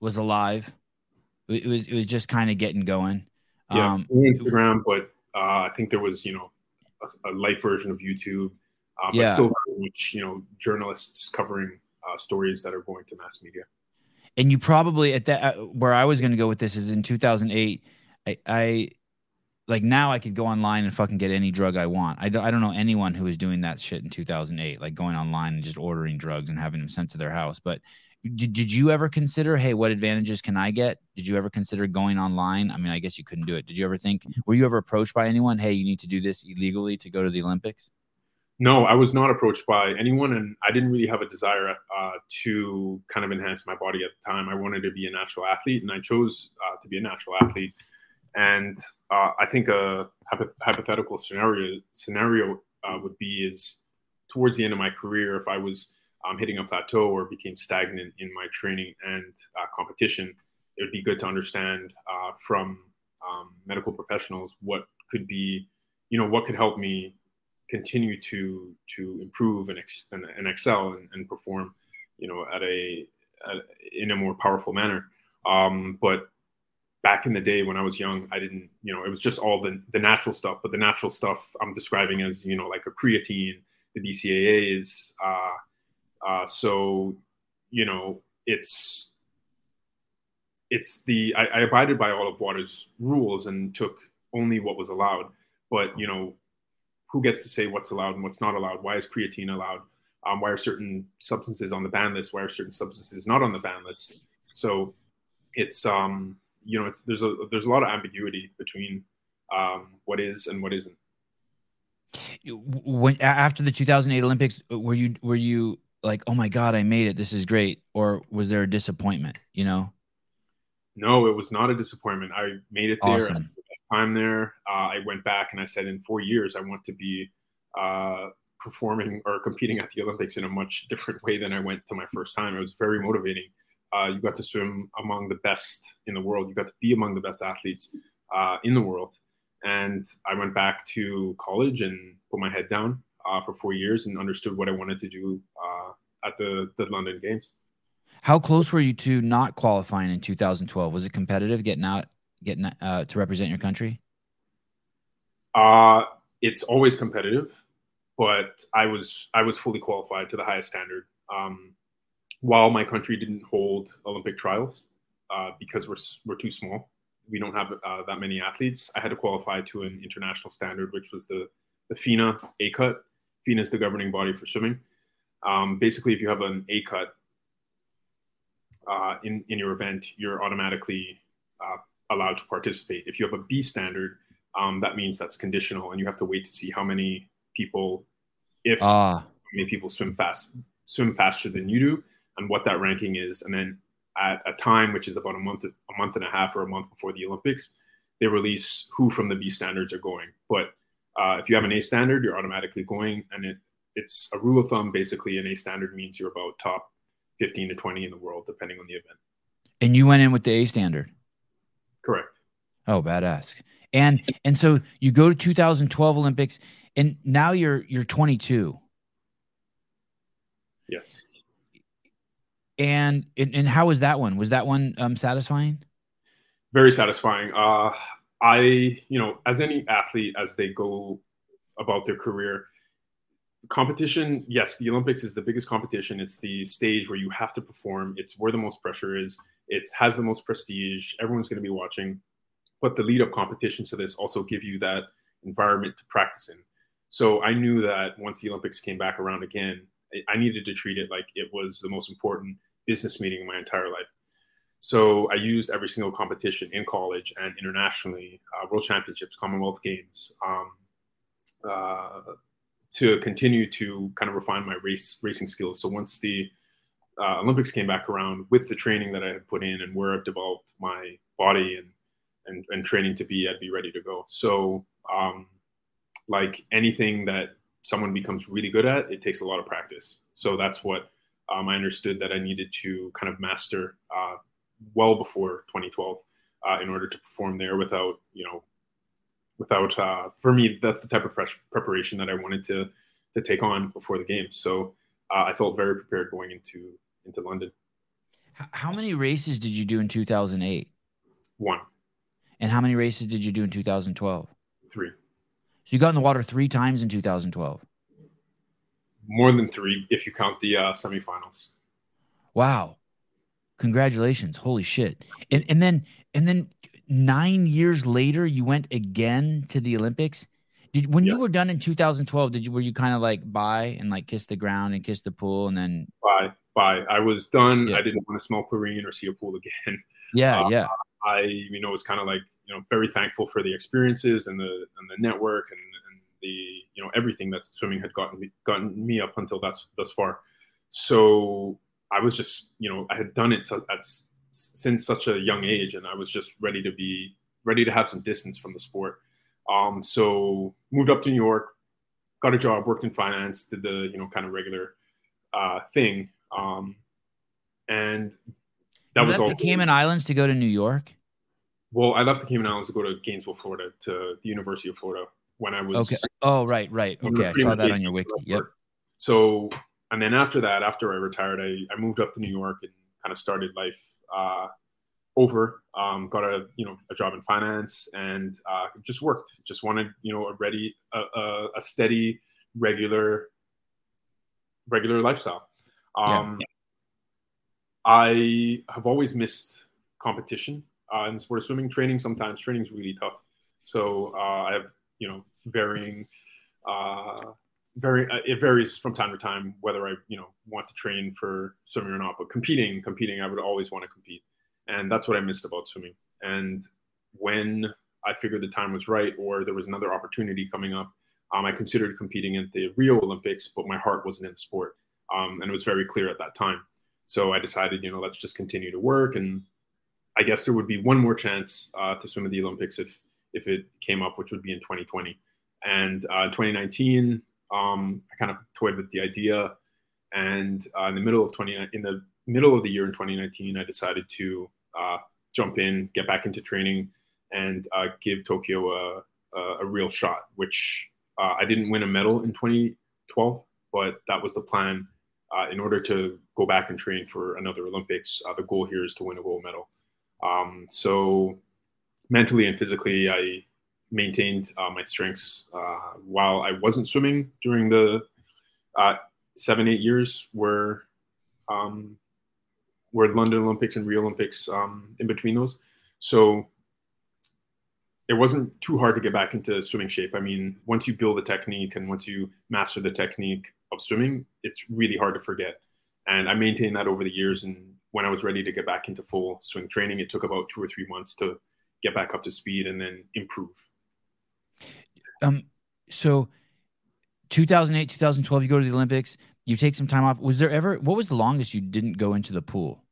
was alive. It was it was just kind of getting going. Yeah, um, Instagram, but uh, I think there was you know a, a light version of YouTube, uh, but yeah. still very much you know journalists covering uh, stories that are going to mass media. And you probably at that uh, where I was going to go with this is in 2008. I, I like now I could go online and fucking get any drug I want. I don't, I don't know anyone who was doing that shit in 2008, like going online and just ordering drugs and having them sent to their house. But did, did you ever consider, hey, what advantages can I get? Did you ever consider going online? I mean, I guess you couldn't do it. Did you ever think, were you ever approached by anyone, hey, you need to do this illegally to go to the Olympics? No, I was not approached by anyone, and I didn't really have a desire uh, to kind of enhance my body at the time. I wanted to be a natural athlete, and I chose uh, to be a natural athlete and uh, I think a hypothetical scenario scenario uh, would be is towards the end of my career, if I was um, hitting a plateau or became stagnant in my training and uh, competition, it would be good to understand uh, from um, medical professionals what could be, you know, what could help me continue to to improve and, ex- and, and, excel and, and, perform, you know, at a, at, in a more powerful manner. Um, but back in the day when I was young, I didn't, you know, it was just all the, the natural stuff. But the natural stuff I'm describing as, you know, like a creatine, the BCAA is. Uh, uh, so, you know, it's it's the I, I abided by all of WADA's rules and took only what was allowed. But you know, who gets to say what's allowed and what's not allowed? Why is creatine allowed? Um, why are certain substances on the ban list? Why are certain substances not on the ban list? So it's um you know, it's there's a there's a lot of ambiguity between um, what is and what isn't. When after the 2008 Olympics, were you were you like, oh my god, I made it, this is great, or was there a disappointment? You know. No, it was not a disappointment. I made it there. Awesome. time there. Uh, I went back and I said, in four years, I want to be uh, performing or competing at the Olympics in a much different way than I went to my first time. It was very motivating uh, you got to swim among the best in the world. You got to be among the best athletes uh, in the world. And I went back to college and put my head down uh, for four years and understood what I wanted to do uh, at the, the London Games. How close were you to not qualifying in 2012? Was it competitive getting out, getting uh, to represent your country? Uh, it's always competitive, but I was I was fully qualified to the highest standard. Um, while my country didn't hold Olympic trials uh, because we're, we're too small, we don't have uh, that many athletes. I had to qualify to an international standard, which was the, the FINA A cut. FINA is the governing body for swimming. Um, basically, if you have an A cut uh, in, in your event, you're automatically uh, allowed to participate. If you have a B standard, um, that means that's conditional, and you have to wait to see how many people, if ah. many people swim fast, swim faster than you do, and what that ranking is. And then at a time, which is about a month, a month and a half or a month before the Olympics, they release who from the B standards are going. But uh, if you have an A standard, you're automatically going, and it it's a rule of thumb. Basically, an A standard means you're about top 15 to 20 in the world, depending on the event. And you went in with the A standard. Correct. Oh, badass. And and so you go to 2012 Olympics, and now you're you're 22. Yes. And and how was that one? Was that one um, satisfying? Very satisfying. Uh, I, you know, as any athlete, as they go about their career, competition, yes, the Olympics is the biggest competition. It's the stage where you have to perform. It's where the most pressure is. It has the most prestige. Everyone's going to be watching. But the lead up competition to this also give you that environment to practice in. So I knew that once the Olympics came back around again, I needed to treat it like it was the most important business meeting in my entire life. So I used every single competition in college and internationally, uh, World Championships, Commonwealth Games, um, uh, to continue to kind of refine my race racing skills. So once the uh, Olympics came back around, with the training that I had put in and where I've developed my body and and, and training to be, I'd be ready to go. So um, like anything that someone becomes really good at, it takes a lot of practice. So that's what um, I understood that I needed to kind of master uh, well before 2012 uh, in order to perform there without, you know, without, uh, for me, that's the type of pre- preparation that I wanted to, to take on before the game. So uh, I felt very prepared going into, into London. How many races did you do in 2008? One. And how many races did you do in 2012? Three. So you got in the water three times in 2012. More than three if you count the uh, semifinals. Wow. Congratulations. Holy shit. And and then and then 9 years later you went again to the Olympics. Did when yeah. you were done in 2012 did you were you kind of like bye and like kiss the ground and kiss the pool and then bye bye. I was done. Yeah. I didn't want to smell chlorine or see a pool again. Yeah, uh, yeah. I you know was kind of like you know very thankful for the experiences and the and the network and, and the you know everything that swimming had gotten me gotten me up until that's thus far. So I was just you know I had done it at, since such a young age, and I was just ready to be ready to have some distance from the sport. Um, so moved up to New York, got a job, worked in finance, did the you know kind of regular uh, thing, um, and that you was left the Cayman Islands to go to New York. Well, I left the Cayman Islands to go to Gainesville, Florida, to the University of Florida when I was. Okay. Oh, right, right. Okay, I saw that on your wiki. Yep. So, and then after that, after I retired, I, I moved up to New York and kind of started life uh, over. Um, got a you know a job in finance and uh, just worked. Just wanted you know a ready a, a, a steady, regular, regular lifestyle. Um, yeah. I have always missed competition uh, in sport swimming. Training sometimes training is really tough. So uh, I have you know varying, uh, very uh, it varies from time to time whether I you know want to train for swimming or not. But competing, competing, I would always want to compete, and that's what I missed about swimming. And when I figured the time was right, or there was another opportunity coming up, um, I considered competing at the Rio Olympics, but my heart wasn't in the sport, um, and it was very clear at that time. So I decided, you know, let's just continue to work. And I guess there would be one more chance uh, to swim at the Olympics if if it came up, which would be in 2020. And uh, 2019, um, I kind of toyed with the idea. And uh, in the middle of 20 in the middle of the year in 2019, I decided to uh, jump in, get back into training, and uh, give Tokyo a, a, a, real shot. Which uh, I didn't win a medal in 2012, but that was the plan uh, in order to go back and train for another Olympics, uh, the goal here is to win a gold medal. Um, so mentally and physically, I maintained uh, my strengths uh, while I wasn't swimming during the uh, seven, eight years where um, were London Olympics and Rio Olympics um, in between those. So it wasn't too hard to get back into swimming shape. I mean, once you build the technique and once you master the technique, of swimming, it's really hard to forget. And I maintained that over the years. And when I was ready to get back into full swing training, it took about two or three months to get back up to speed and then improve. Um, so 2008, 2012, you go to the Olympics, you take some time off. Was there ever, what was the longest you didn't go into the pool?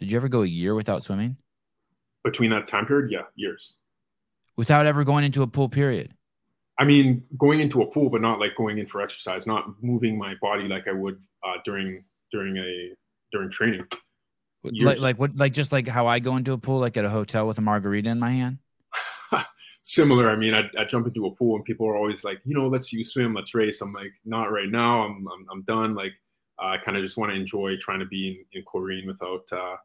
Did you ever go a year without swimming? Between that time period, yeah, years. Without ever going into a pool period? I mean, going into a pool, but not like going in for exercise, not moving my body like I would uh, during during a during training. Like, like what? Like just like how I go into a pool, like at a hotel with a margarita in my hand. Similar. I mean, I, I jump into a pool and people are always like, you know, let's you swim, let's race. I'm like, not right now. I'm I'm, I'm done. Like, uh, I kind of just want to enjoy trying to be in, in chlorine without uh,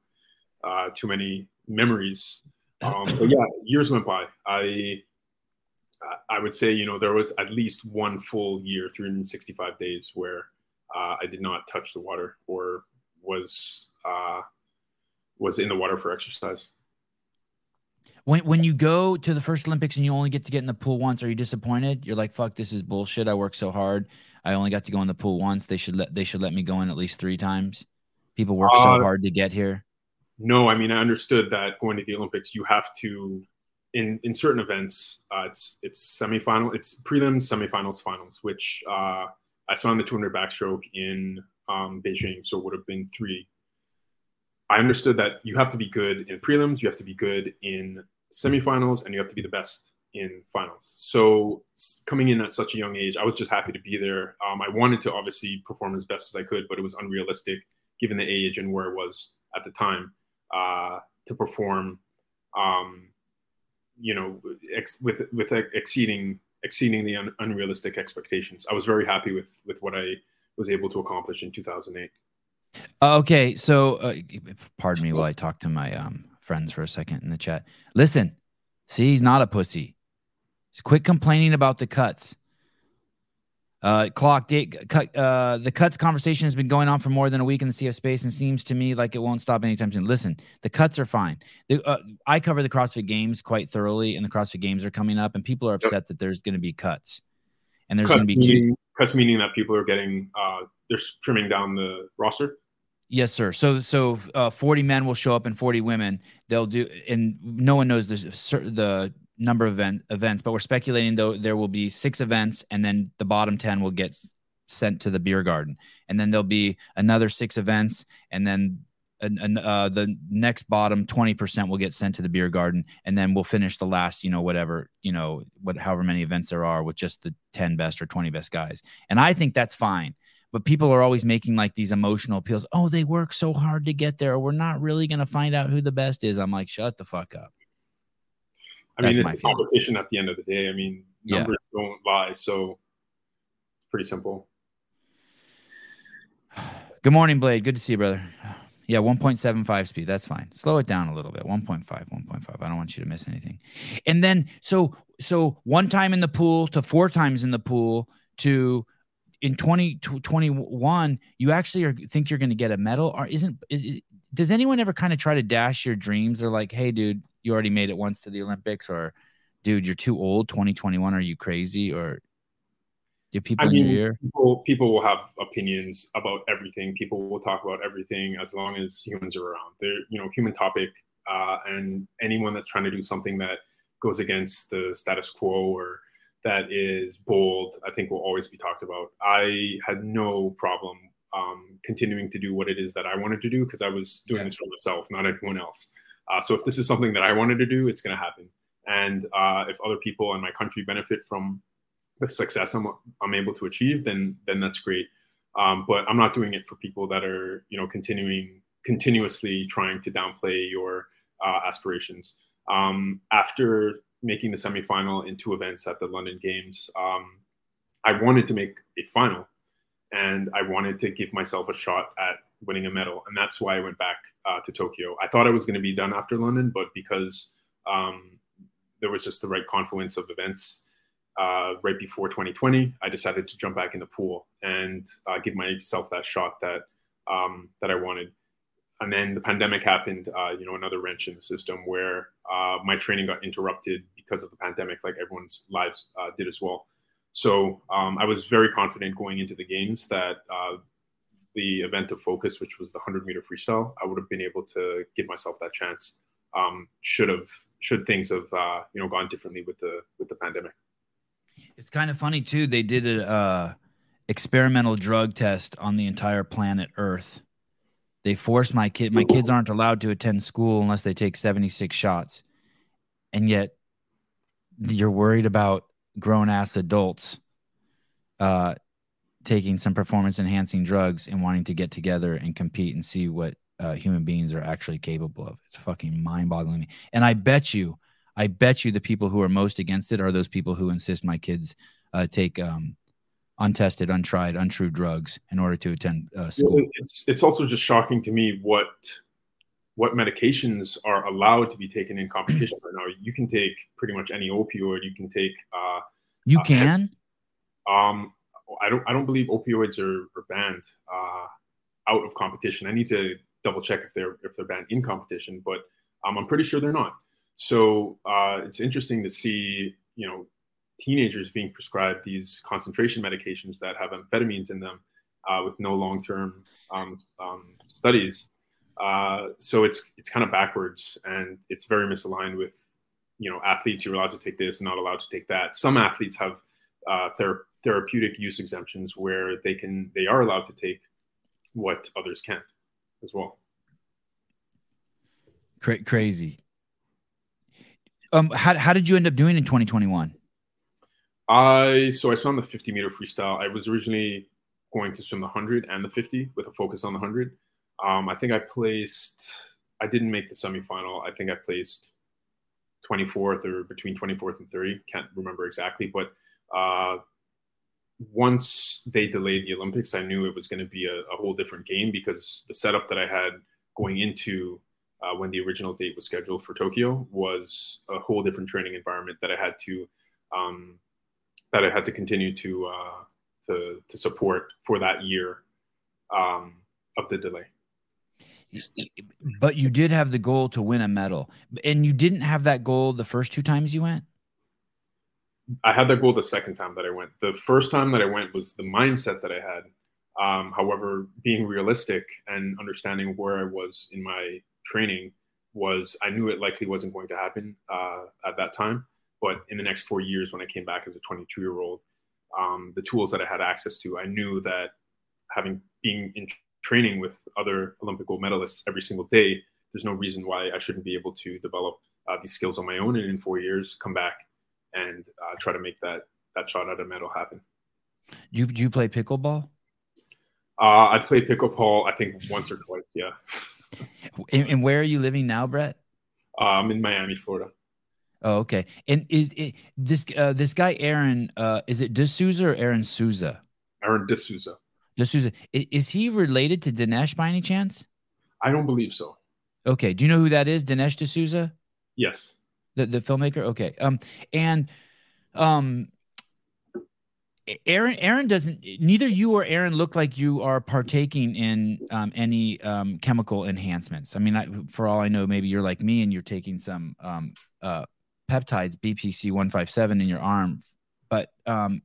uh, too many memories. Um, but yeah, years went by. I I would say, you know, there was at least one full year, 365 days, where uh, I did not touch the water or was uh, was in the water for exercise. When when you go to the first Olympics and you only get to get in the pool once, are you disappointed? You're like, "Fuck, this is bullshit. I worked so hard. I only got to go in the pool once. They should let they should let me go in at least three times. People work uh, so hard to get here." No, I mean I understood that going to the Olympics, you have to in in certain events, uh, it's it's semifinal, it's prelims, semifinals, finals, which uh, I in the 200 backstroke in um, Beijing, so it would have been three. I understood that you have to be good in prelims, you have to be good in semifinals, and you have to be the best in finals. So coming in at such a young age, I was just happy to be there. Um, I wanted to obviously perform as best as I could, but it was unrealistic given the age and where it was at the time uh, to perform. Um, you know, ex- with with exceeding exceeding the un- unrealistic expectations. I was very happy with with what I was able to accomplish in 2008. Uh, okay, so uh, pardon me while I talk to my um, friends for a second in the chat. Listen, see, he's not a pussy. Just quit complaining about the cuts. Uh, clock date cut. Uh, the cuts conversation has been going on for more than a week in the CF space, and seems to me like it won't stop anytime soon. Listen, the cuts are fine. The, uh, I cover the CrossFit Games quite thoroughly, and the CrossFit Games are coming up, and people are upset yep. that there's going to be cuts, and there's going to be meaning, two cuts, meaning that people are getting uh, they're trimming down the roster. Yes, sir. So, so uh, forty men will show up and forty women. They'll do, and no one knows the the number of event, events, but we're speculating though there will be six events, and then the bottom ten will get sent to the beer garden, and then there'll be another six events, and then uh, the next bottom 20% will get sent to the beer garden and then we'll finish the last you know whatever you know what however many events there are with just the 10 best or 20 best guys. And i think that's fine but people are always making like these emotional appeals. Oh they work so hard to get there. We're not really going to find out who the best is. I'm like shut the fuck up I mean, it's a competition at the end of the day. I mean, numbers yeah. don't lie, so pretty simple. Good morning, Blade. Good to see you, brother. Yeah, 1.75 speed. That's fine. Slow it down a little bit. 1.5, 1.5. I don't want you to miss anything. And then so so one time in the pool to four times in the pool to in 2021 you actually are, think you're going to get a medal or isn't is, does anyone ever kind of try to dash your dreams they're like hey dude you already made it once to the Olympics, or dude, you're too old. 2021, are you crazy? Or do people I mean, in your ear? People, people will have opinions about everything. People will talk about everything as long as humans are around. They're, you know, human topic, uh, and anyone that's trying to do something that goes against the status quo or that is bold, I think will always be talked about. I had no problem um, continuing to do what it is that I wanted to do because I was doing yeah. this for myself, not anyone else. Uh, so if this is something that I wanted to do, it's going to happen. And uh, if other people in my country benefit from the success I'm, I'm able to achieve, then then that's great. Um, but I'm not doing it for people that are you know continuing continuously trying to downplay your uh, aspirations. Um, after making the semifinal in two events at the London Games, um, I wanted to make a final, and I wanted to give myself a shot at winning a medal, and that's why I went back uh, to Tokyo. I thought I was going to be done after London, but because um, there was just the right confluence of events uh, right before 2020, I decided to jump back in the pool and uh, give myself that shot that um, that I wanted. And then the pandemic happened, uh, you know, another wrench in the system where uh, my training got interrupted because of the pandemic, like everyone's lives uh, did as well. So um, I was very confident going into the games that the event of focus, which was the 100 meter freestyle, I would have been able to give myself that chance. Um, should have should things have uh, you know gone differently with the with the pandemic. It's kind of funny too. They did a uh, experimental drug test on the entire planet Earth. They forced my kid. My kids aren't allowed to attend school unless they take 76 shots, and yet you're worried about grown ass adults uh, taking some performance enhancing drugs and wanting to get together and compete and see what uh, human beings are actually capable of. It's fucking mind boggling. Me. And I bet you, I bet you the people who are most against it are those people who insist my kids uh, take um, untested, untried, untrue drugs in order to attend uh, school. It's, it's also just shocking to me what what medications are allowed to be taken in competition right now. You can take pretty much any opioid. You can take. Uh, you can. Uh, um, I don't. I don't believe opioids are, are banned uh, out of competition. I need to double check if they're if they're banned in competition, but um, I'm pretty sure they're not. So uh, it's interesting to see, you know, teenagers being prescribed these concentration medications that have amphetamines in them uh, with no long-term um, um, studies. Uh, so it's it's kind of backwards, and it's very misaligned with, you know, athletes you're allowed to take this, and not allowed to take that. Some athletes have uh, therapeutic use exemptions where they can they are allowed to take what others can't as well. Cra- crazy. Um, how how did you end up doing in 2021? I so I swam the 50 meter freestyle. I was originally going to swim the 100 and the 50 with a focus on the 100. Um, I think I placed. I didn't make the semifinal. I think I placed 24th or between 24th and 30. Can't remember exactly, but uh, once they delayed the Olympics, I knew it was going to be a, a, whole different game because the setup that I had going into uh, when the original date was scheduled for Tokyo was a whole different training environment that I had to um, that I had to continue to uh, to to support for that year um, of the delay. But you did have the goal to win a medal, and you didn't have that goal the first two times you went. I had that goal the second time that I went. The first time that I went was the mindset that I had. Um, however, being realistic and understanding where I was in my training was I knew it likely wasn't going to happen uh, at that time. But in the next four years, when I came back as a 22 year old, um, the tools that I had access to, I knew that having being in training with other Olympic gold medalists every single day, there's no reason why I shouldn't be able to develop uh, these skills on my own, and in four years, come back and uh, try to make that that shot at a medal happen. Do you, do you play pickleball? Uh, I've played pickleball, I think once or twice. Yeah. And, and where are you living now, Brett? Uh, I'm in Miami, Florida. Oh, okay. And is it, this uh, this guy Aron? Uh, is it D'Souza or Aron Souza? Aron D'Souza. D'Souza. Is he related to Dinesh by any chance? I don't believe so. Okay. Do you know who that is? Dinesh D'Souza. Yes. The the filmmaker. Okay. Um. And um. Aron, Aron doesn't. Neither you or Aron look like you are partaking in um, any um, chemical enhancements. I mean, I, for all I know, maybe you're like me and you're taking some um, uh, peptides, BPC one five seven, in your arm. But um,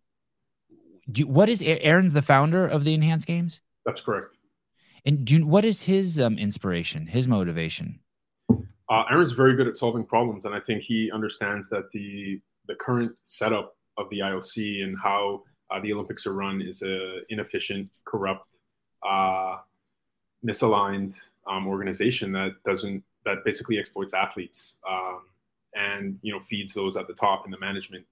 do, what is Aron's the founder of the Enhanced Games? That's correct. And do, what is his um, inspiration, his motivation? Uh, Aron's very good at solving problems, and I think he understands that the the current setup of the IOC and how uh, the Olympics are run is a inefficient, corrupt, uh, misaligned um, organization that doesn't that basically exploits athletes um, and you know feeds those at the top in the management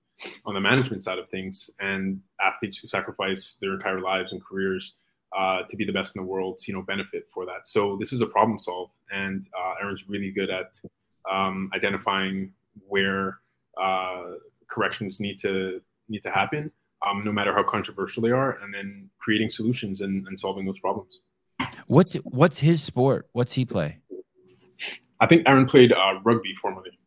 on the management side of things and athletes who sacrifice their entire lives and careers uh, to be the best in the world you know benefit for that so this is a problem solve and uh, aron's really good at um, identifying where uh, corrections need to need to happen um, no matter how controversial they are, and then creating solutions and, and solving those problems. What's what's his sport? What's he play? I think Aron played uh, rugby formerly.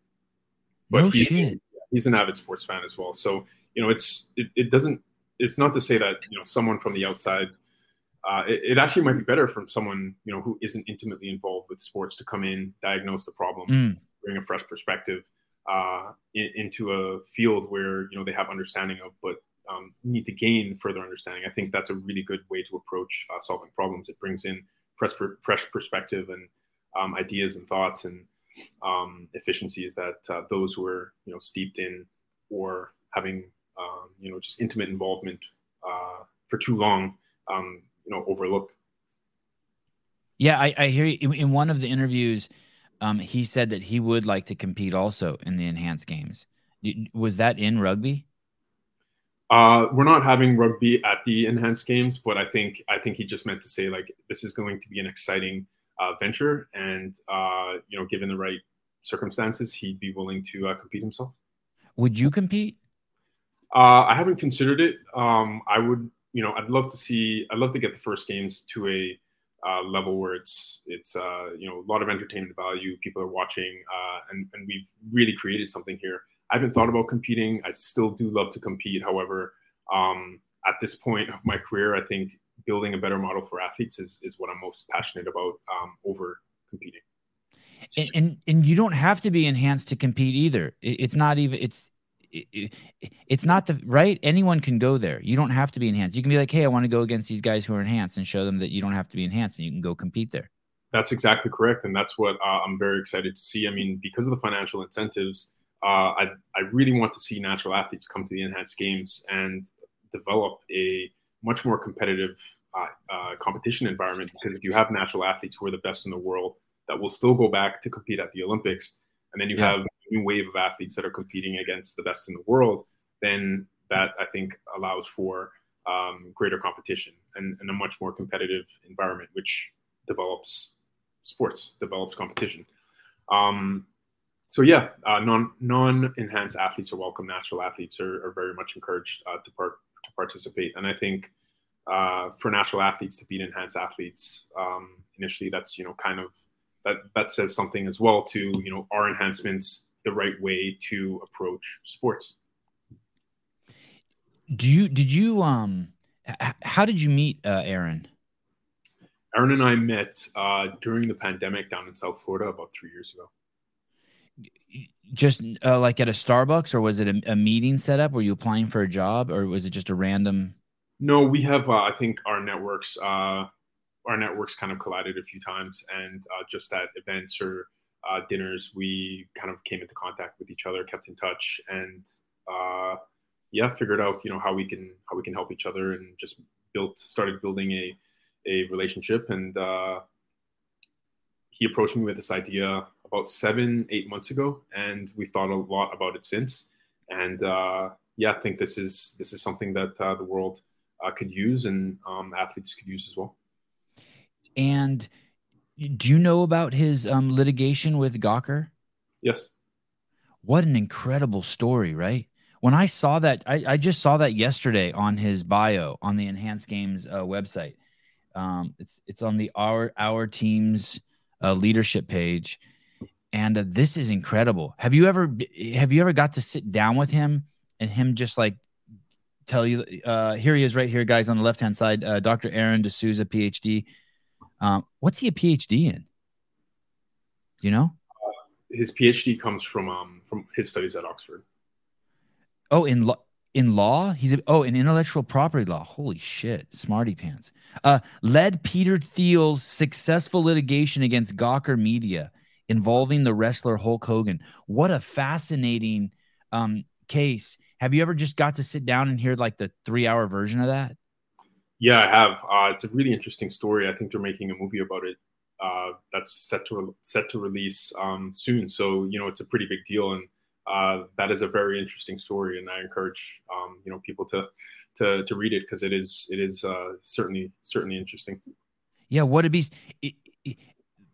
But no he's, shit. He's an avid sports fan as well. So you know, it's it, it doesn't. It's not to say that you know someone from the outside. Uh, it, it, actually might be better from someone you know who isn't intimately involved with sports to come in, diagnose the problem, mm. bring a fresh perspective uh, in, into a field where you know they have understanding of, but um, need to gain further understanding. I think that's a really good way to approach uh, solving problems. It brings in fresh, fresh perspective and um, ideas and thoughts and um, efficiencies that uh, those who are you know steeped in or having um, you know just intimate involvement uh, for too long um, you know overlook. Yeah, I, I hear you. in one of the interviews. Um, he said that he would like to compete also in the enhanced games. Was that in rugby? Uh, we're not having rugby at the enhanced games, but I think I think he just meant to say like this is going to be an exciting uh, venture, and uh, you know, given the right circumstances, he'd be willing to uh, compete himself. Would you compete? Uh, I haven't considered it. Um, I would, you know, I'd love to see. I'd love to get the first games to a uh, level where it's it's uh, you know a lot of entertainment value. People are watching, uh, and and we've really created something here. I haven't thought about competing. I still do love to compete. However, um, at this point of my career, I think building a better model for athletes is is what I'm most passionate about um, over competing. And, and, and you don't have to be enhanced to compete either. It's not even it's it, it's not the right. Anyone can go there. You don't have to be enhanced. You can be like, hey, I want to go against these guys who are enhanced, and show them that you don't have to be enhanced, and you can go compete there. That's exactly correct, and that's what uh, I'm very excited to see. I mean, because of the financial incentives, uh, I I really want to see natural athletes come to the enhanced games and develop a much more competitive uh, uh, competition environment. Because if you have natural athletes who are the best in the world that will still go back to compete at the Olympics, and then you yeah. have new wave of athletes that are competing against the best in the world, then that I think allows for um, greater competition and, and, a much more competitive environment, which develops sports, develops competition. Um, so yeah, uh, non non enhanced athletes are welcome. Natural athletes are, are very much encouraged uh, to part to participate, and I think uh, for natural athletes to beat enhanced athletes um, initially, that's you know kind of that that says something as well to you know our enhancements the right way to approach sports. Do you did you um how did you meet uh, aron? Aron and i met uh, during the pandemic down in south florida about three years ago. Just uh, like at a starbucks or was it a, a, meeting set up? Were you applying for a job or was it just a random? No we have uh, i think our networks uh, our networks kind of collided a few times, and uh, just at events or uh, dinners, we kind of came into contact with each other, kept in touch, and uh, yeah, figured out you know how we can how we can help each other, and just built started building a a relationship. And uh, he approached me with this idea about seven eight months ago, and we thought a lot about it since. And uh, yeah, I think this is this is something that uh, the world could use and um, athletes could use as well. And do you know about his um, litigation with Gawker? Yes. What an incredible story, right? When I saw that, I, I just saw that yesterday on his bio on the Enhanced Games uh, website. Um, it's it's on the our our team's uh, leadership page, and uh, this is incredible. Have you ever have you ever got to sit down with him and him just like tell you? Uh, here he is, right here, guys, on the left hand side. Uh, Dr. Aron D'Souza, PhD um, what's he a PhD in? Do you know? Uh, his PhD comes from um, from his studies at Oxford. Oh, in law. In law, he's a, oh in intellectual property law. Holy shit, smarty pants. Uh, led Peter Thiel's successful litigation against Gawker Media involving the wrestler Hulk Hogan. What a fascinating um, case. Have you ever just got to sit down and hear like the three hour version of that? Yeah, I have. Uh, it's a really interesting story. I think they're making a movie about it uh, that's set to re- set to release um, soon. So you know, it's a pretty big deal, and uh, that is a very interesting story. And I encourage um, you know people to to to read it because it is it is uh, certainly certainly interesting. Yeah, what a beast! It, it,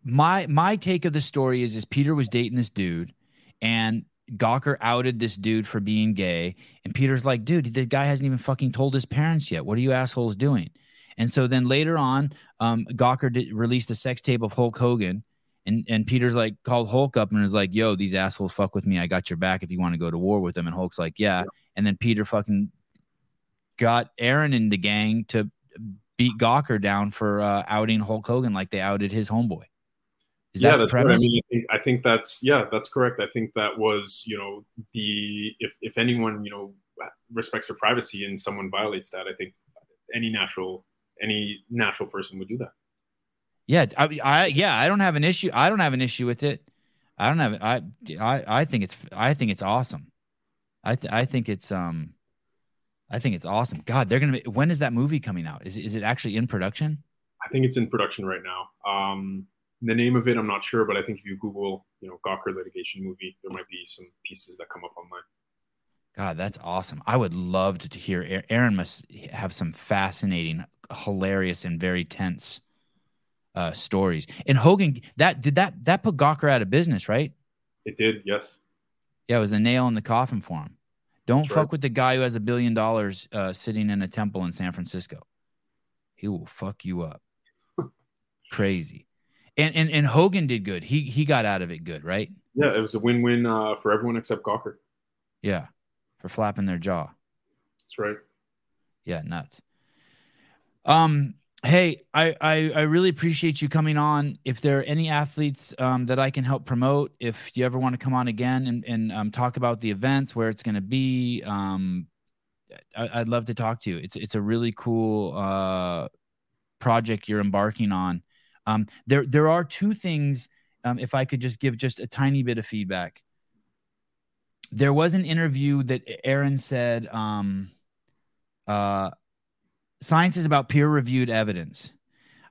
my my take of the story is is Peter was dating this dude, and Gawker outed this dude for being gay. And Peter's like, dude, the guy hasn't even fucking told his parents yet. What are you assholes doing? And so then later on, um, Gawker did, released a sex tape of Hulk Hogan. And, and Peter's like called Hulk up and was like, yo, these assholes fuck with me. I got your back if you want to go to war with them. And Hulk's like, yeah. yeah. And then Peter fucking got Aron in the gang to beat Gawker down for uh, outing Hulk Hogan like they outed his homeboy. Is yeah, that's premise? I mean, I think that's yeah, that's correct. I think that was you know the if if anyone you know respects their privacy and someone violates that, I think any natural any natural person would do that. Yeah, I, I yeah, I don't have an issue. I don't have an issue with it. I don't have I I I think it's I think it's awesome. I th- I think it's um I think it's awesome. God, they're gonna be, when is that movie coming out? Is is it actually in production? I think it's in production right now. Um, the name of it, I'm not sure, but I think if you Google, you know, Gawker litigation movie, there might be some pieces that come up online. God, that's awesome. I would love to hear. Aron must have some fascinating, hilarious, and very tense uh, stories. And Hogan, that did that that put Gawker out of business, right? It did, yes. Yeah, it was the nail in the coffin for him. Don't that's fuck right. with the guy who has a billion dollars uh, sitting in a temple in San Francisco. He will fuck you up. crazy. And and and Hogan did good. He he got out of it good, right? Yeah, it was a win-win uh, for everyone except Gawker. Yeah, for flapping their jaw. That's right. Yeah, nuts. Um, hey, I, I I really appreciate you coming on. If there are any athletes um, that I can help promote, if you ever want to come on again and and um, talk about the events, where it's going to be, um, I, would love to talk to you. It's it's a really cool uh, project you're embarking on. Um, there there are two things. Um, if I could just give just a tiny bit of feedback, there was an interview that Aron said. Um, uh, science is about peer reviewed evidence.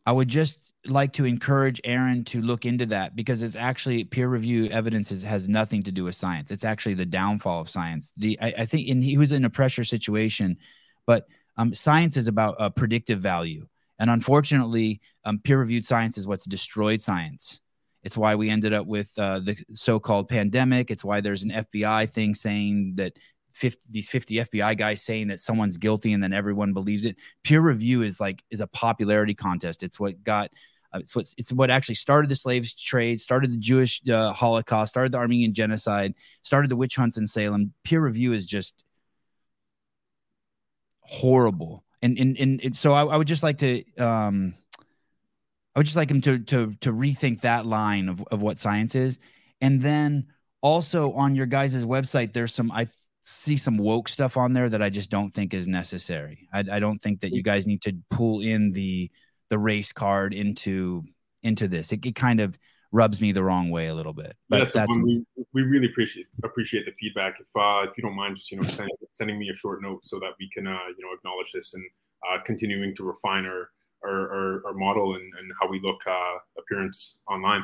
I would just like to encourage Aron to look into that because it's actually peer review evidence is, has nothing to do with science. It's actually the downfall of science. The I, I think and he was in a pressure situation, but um, science is about predictive value, and unfortunately, um, peer reviewed science is what's destroyed science. It's why we ended up with uh, the so-called pandemic. It's why there's an FBI thing saying that 50, these 50 FBI guys saying that someone's guilty and then everyone believes it. Peer review is like is a popularity contest. It's what got uh, it's what it's what actually started the slaves trade, started the Jewish uh, Holocaust, started the Armenian genocide, started the witch hunts in Salem. Peer review is just horrible. And and and, so I, I, would just like to um I would just like him to to to rethink that line of, of what science is. And then also on your guys' website, there's some I see some woke stuff on there that I just don't think is necessary. I, I don't think that you guys need to pull in the the race card into into this. It, it kind of rubs me the wrong way a little bit. But yeah, so that's we, we really appreciate appreciate the feedback. If uh, if you don't mind, just you know sending, sending me a short note so that we can uh, you know acknowledge this and uh, continuing to refine our our, our, our model and, and how we look uh, appearance online.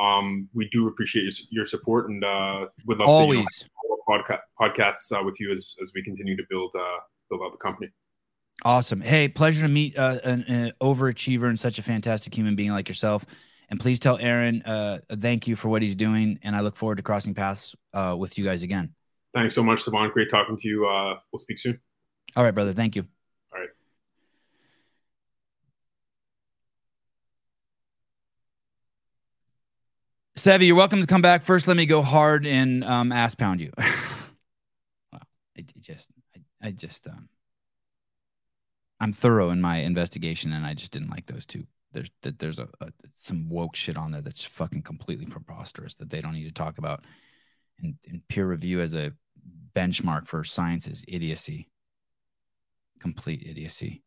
Um, we do appreciate your, your support and uh, would love always. to you know, podca- podcasts uh, with you as, as we continue to build uh, build out the company. Awesome. Hey, pleasure to meet uh, an, an, overachiever and such a fantastic human being like yourself. And please tell Aron uh, thank you for what he's doing. And I look forward to crossing paths uh, with you guys again. Thanks so much, Savon. Great talking to you. Uh, we'll speak soon. All right, brother. Thank you. All right. Sevy, you're welcome to come back. First, let me go hard and um, ass pound you. well, I just, I, I just, um, I'm thorough in my investigation, and I just didn't like those two. There's that there's a, a, some woke shit on there that's fucking completely preposterous that they don't need to talk about. And, and peer review as a benchmark for science is idiocy, complete idiocy.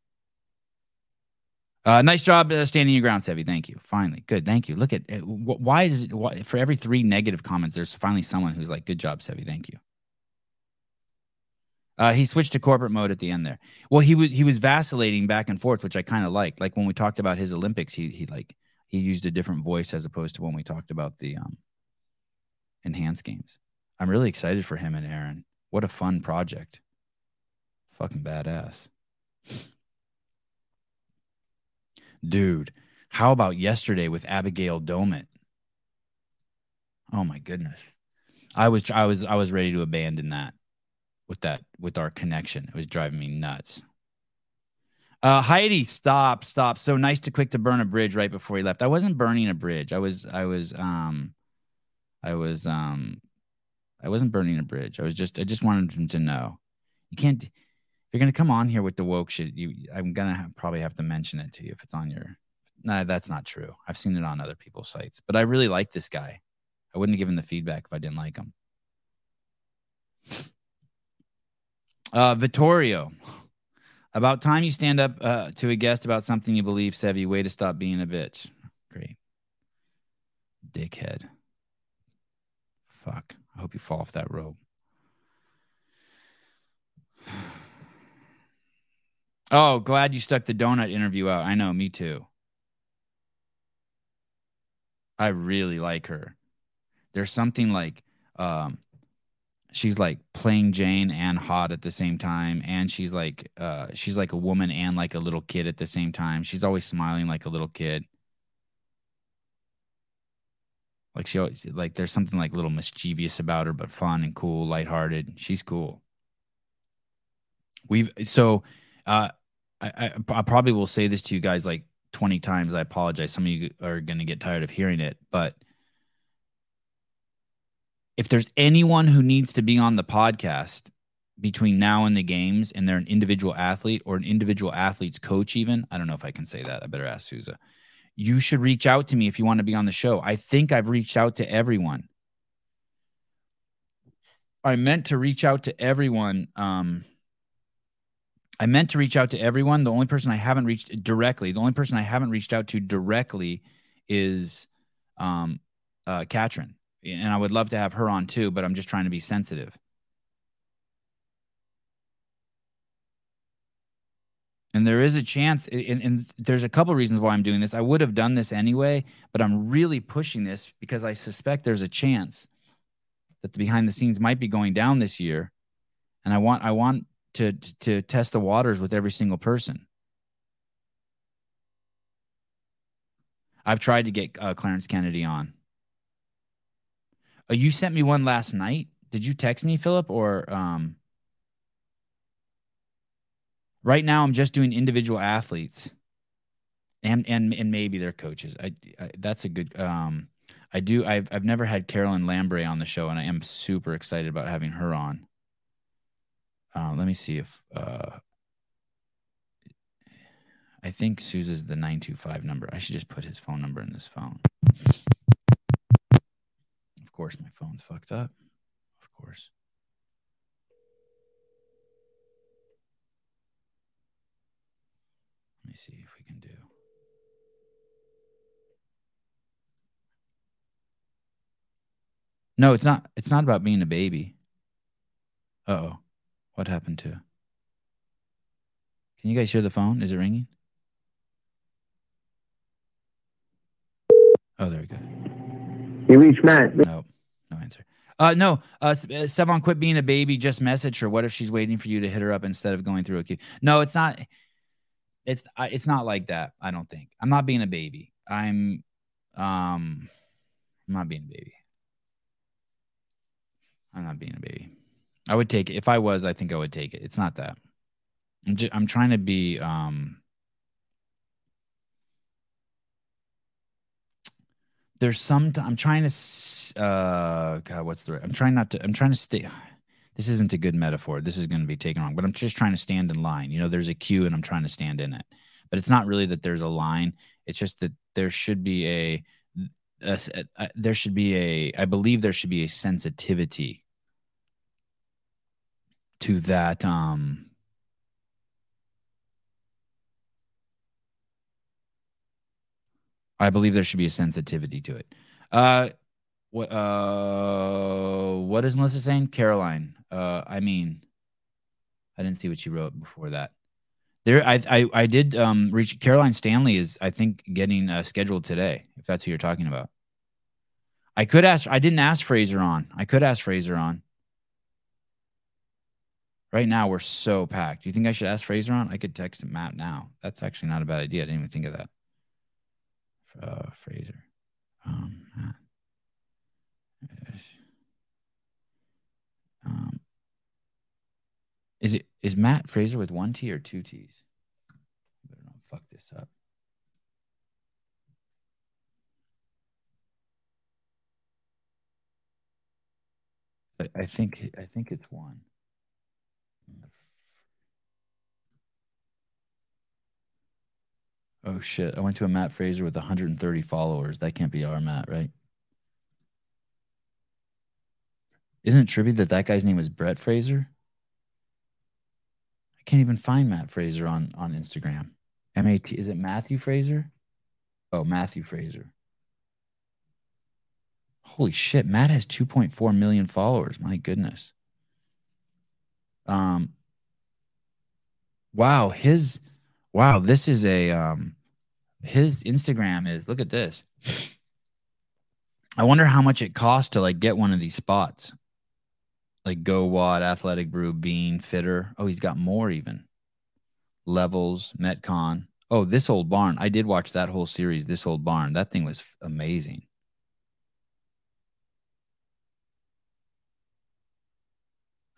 Uh, nice job uh, standing your ground, Sevy. Thank you. Finally, good. Thank you. Look at uh, why is it for every three negative comments, there's finally someone who's like, "Good job, Sevy. Thank you." Uh, he switched to corporate mode at the end there. Well, he was he was vacillating back and forth, which I kind of liked. Like when we talked about his Olympics, he he like he used a different voice as opposed to when we talked about the um enhanced games. I'm really excited for him and Aron. What a fun project. Fucking badass. Dude, how about yesterday with Abigail Domit? Oh my goodness. I was I was I was ready to abandon that with that with our connection. It was driving me nuts. Uh, Heidi, stop, stop. So nice to quick to burn a bridge right before he left. I wasn't burning a bridge. I was I was um I was um I wasn't burning a bridge. I was just I just wanted him to know. You can't If you're gonna come on here with the woke shit, you I'm gonna probably have to mention it to you if it's on your. Nah, that's not true. I've seen it on other people's sites, but I really like this guy. I wouldn't have given the feedback if I didn't like him. Uh, Vittorio, about time you stand up uh, to a guest about something you believe, Sevy. Way to stop being a bitch. Great. Dickhead. Fuck. I hope you fall off that rope. Oh, glad you stuck the donut interview out. I know, me too. I really like her. There's something like um she's like playing Jane and hot at the same time and she's like uh she's like a woman and like a little kid at the same time. She's always smiling like a little kid. Like she always like there's something like a little mischievous about her but fun and cool, lighthearted. She's cool. We've so uh I, I, I probably will say this to you guys like 20 times. I apologize. Some of you are to get tired of hearing it, but if there's anyone who needs to be on the podcast between now and the games and they're an individual athlete or an individual athlete's coach even i don't know if i can say that i better ask souza you should reach out to me if you want to be on the show. I think i've reached out to everyone. I meant to reach out to everyone um i meant to reach out to everyone. The only person i haven't reached directly the only person i haven't reached out to directly is um uh katrin and i would love to have her on too but i'm just trying to be sensitive. And there is a chance and, and, there's a couple reasons why i'm doing this. I would have done this anyway but i'm really pushing this because i suspect there's a chance that the behind the scenes might be going down this year and i want i want to to test the waters with every single person. I've tried to get uh, clarence kennedy on uh, you sent me one last night did you text me philip or um Right now, I'm just doing individual athletes, and and and maybe their coaches. I, I that's a good. Um, I do. I've I've never had Carolyn Lambre on the show, and I am super excited about having her on. Uh, let me see if uh, I think Souza's the nine two five number. I should just put his phone number in this phone. Of course, my phone's fucked up. Of course. Let me see if we can do. No, it's not. It's not about being a baby. Oh. What happened to? Can you guys hear the phone? Is it ringing? Oh, there we go. You reached Matt. No, no answer. Uh, no, uh, uh, Sevan, quit being a baby. Just message her. What if she's waiting for you to hit her up instead of going through a queue? No, it's not. It's it's not like that. I don't think. I'm not being a baby. I'm um I'm not being a baby. I'm not being a baby. I would take it if I was. I think I would take it. It's not that. I'm just, I'm trying to be um. There's some. I'm trying to. Uh, God, what's the? I'm trying not to. I'm trying to stay this isn't a good metaphor. This is going to be taken wrong, but I'm just trying to stand in line. You know, there's a queue and I'm trying to stand in it. But it's not really that there's a line. It's just that there should be a, a, a, a there should be a I believe there should be a sensitivity to that um I believe there should be a sensitivity to it. Uh what uh what is Melissa saying? Caroline. Uh, I mean, I didn't see what she wrote before that. There, I, I, I did um, reach Caroline Stanley is I think getting uh, scheduled today. If that's who you're talking about, I could ask. I didn't ask Fraser on. I could ask Fraser on. Right now we're so packed. Do you think I should ask Fraser on? I could text Matt now. That's actually not a bad idea. I didn't even think of that. Uh, Fraser. Um, Um, is it is Matt Fraser with one T or two T's? Better not fuck this up. I think I think it's one. Oh shit! I went to a Matt Fraser with 130 followers. That can't be our Matt, right? Isn't it trippy that that guy's name is Brett Fraser? I can't even find Matt Fraser on on Instagram. M A T is it Matthew Fraser? Oh, Matthew Fraser. Holy shit, Matt has 2.4 million followers. My goodness. Um Wow, his wow, this is a um his Instagram is look at this. I wonder how much it costs to like get one of these spots like Go Watt, Athletic Brew, Bean, Fitter. Oh, he's got more even. Levels, Metcon. Oh, this old barn. I did watch that whole series. This old barn. That thing was amazing.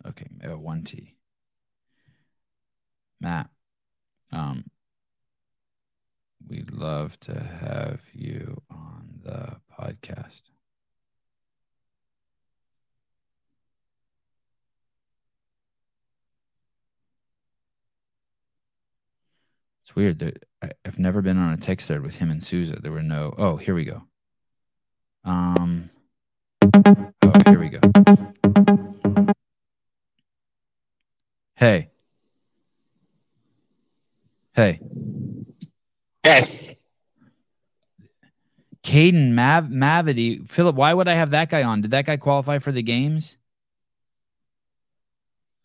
Okay, oh, one T. Matt, um, we'd love to have you on the podcast. It's weird that I've never been on a text thread with him and Souza. There were no. Oh, here we go. Um. Oh, here we go. Hey. Hey. Hey, Caden Mav Mavity. Philip, why would I have that guy on? Did that guy qualify for the games?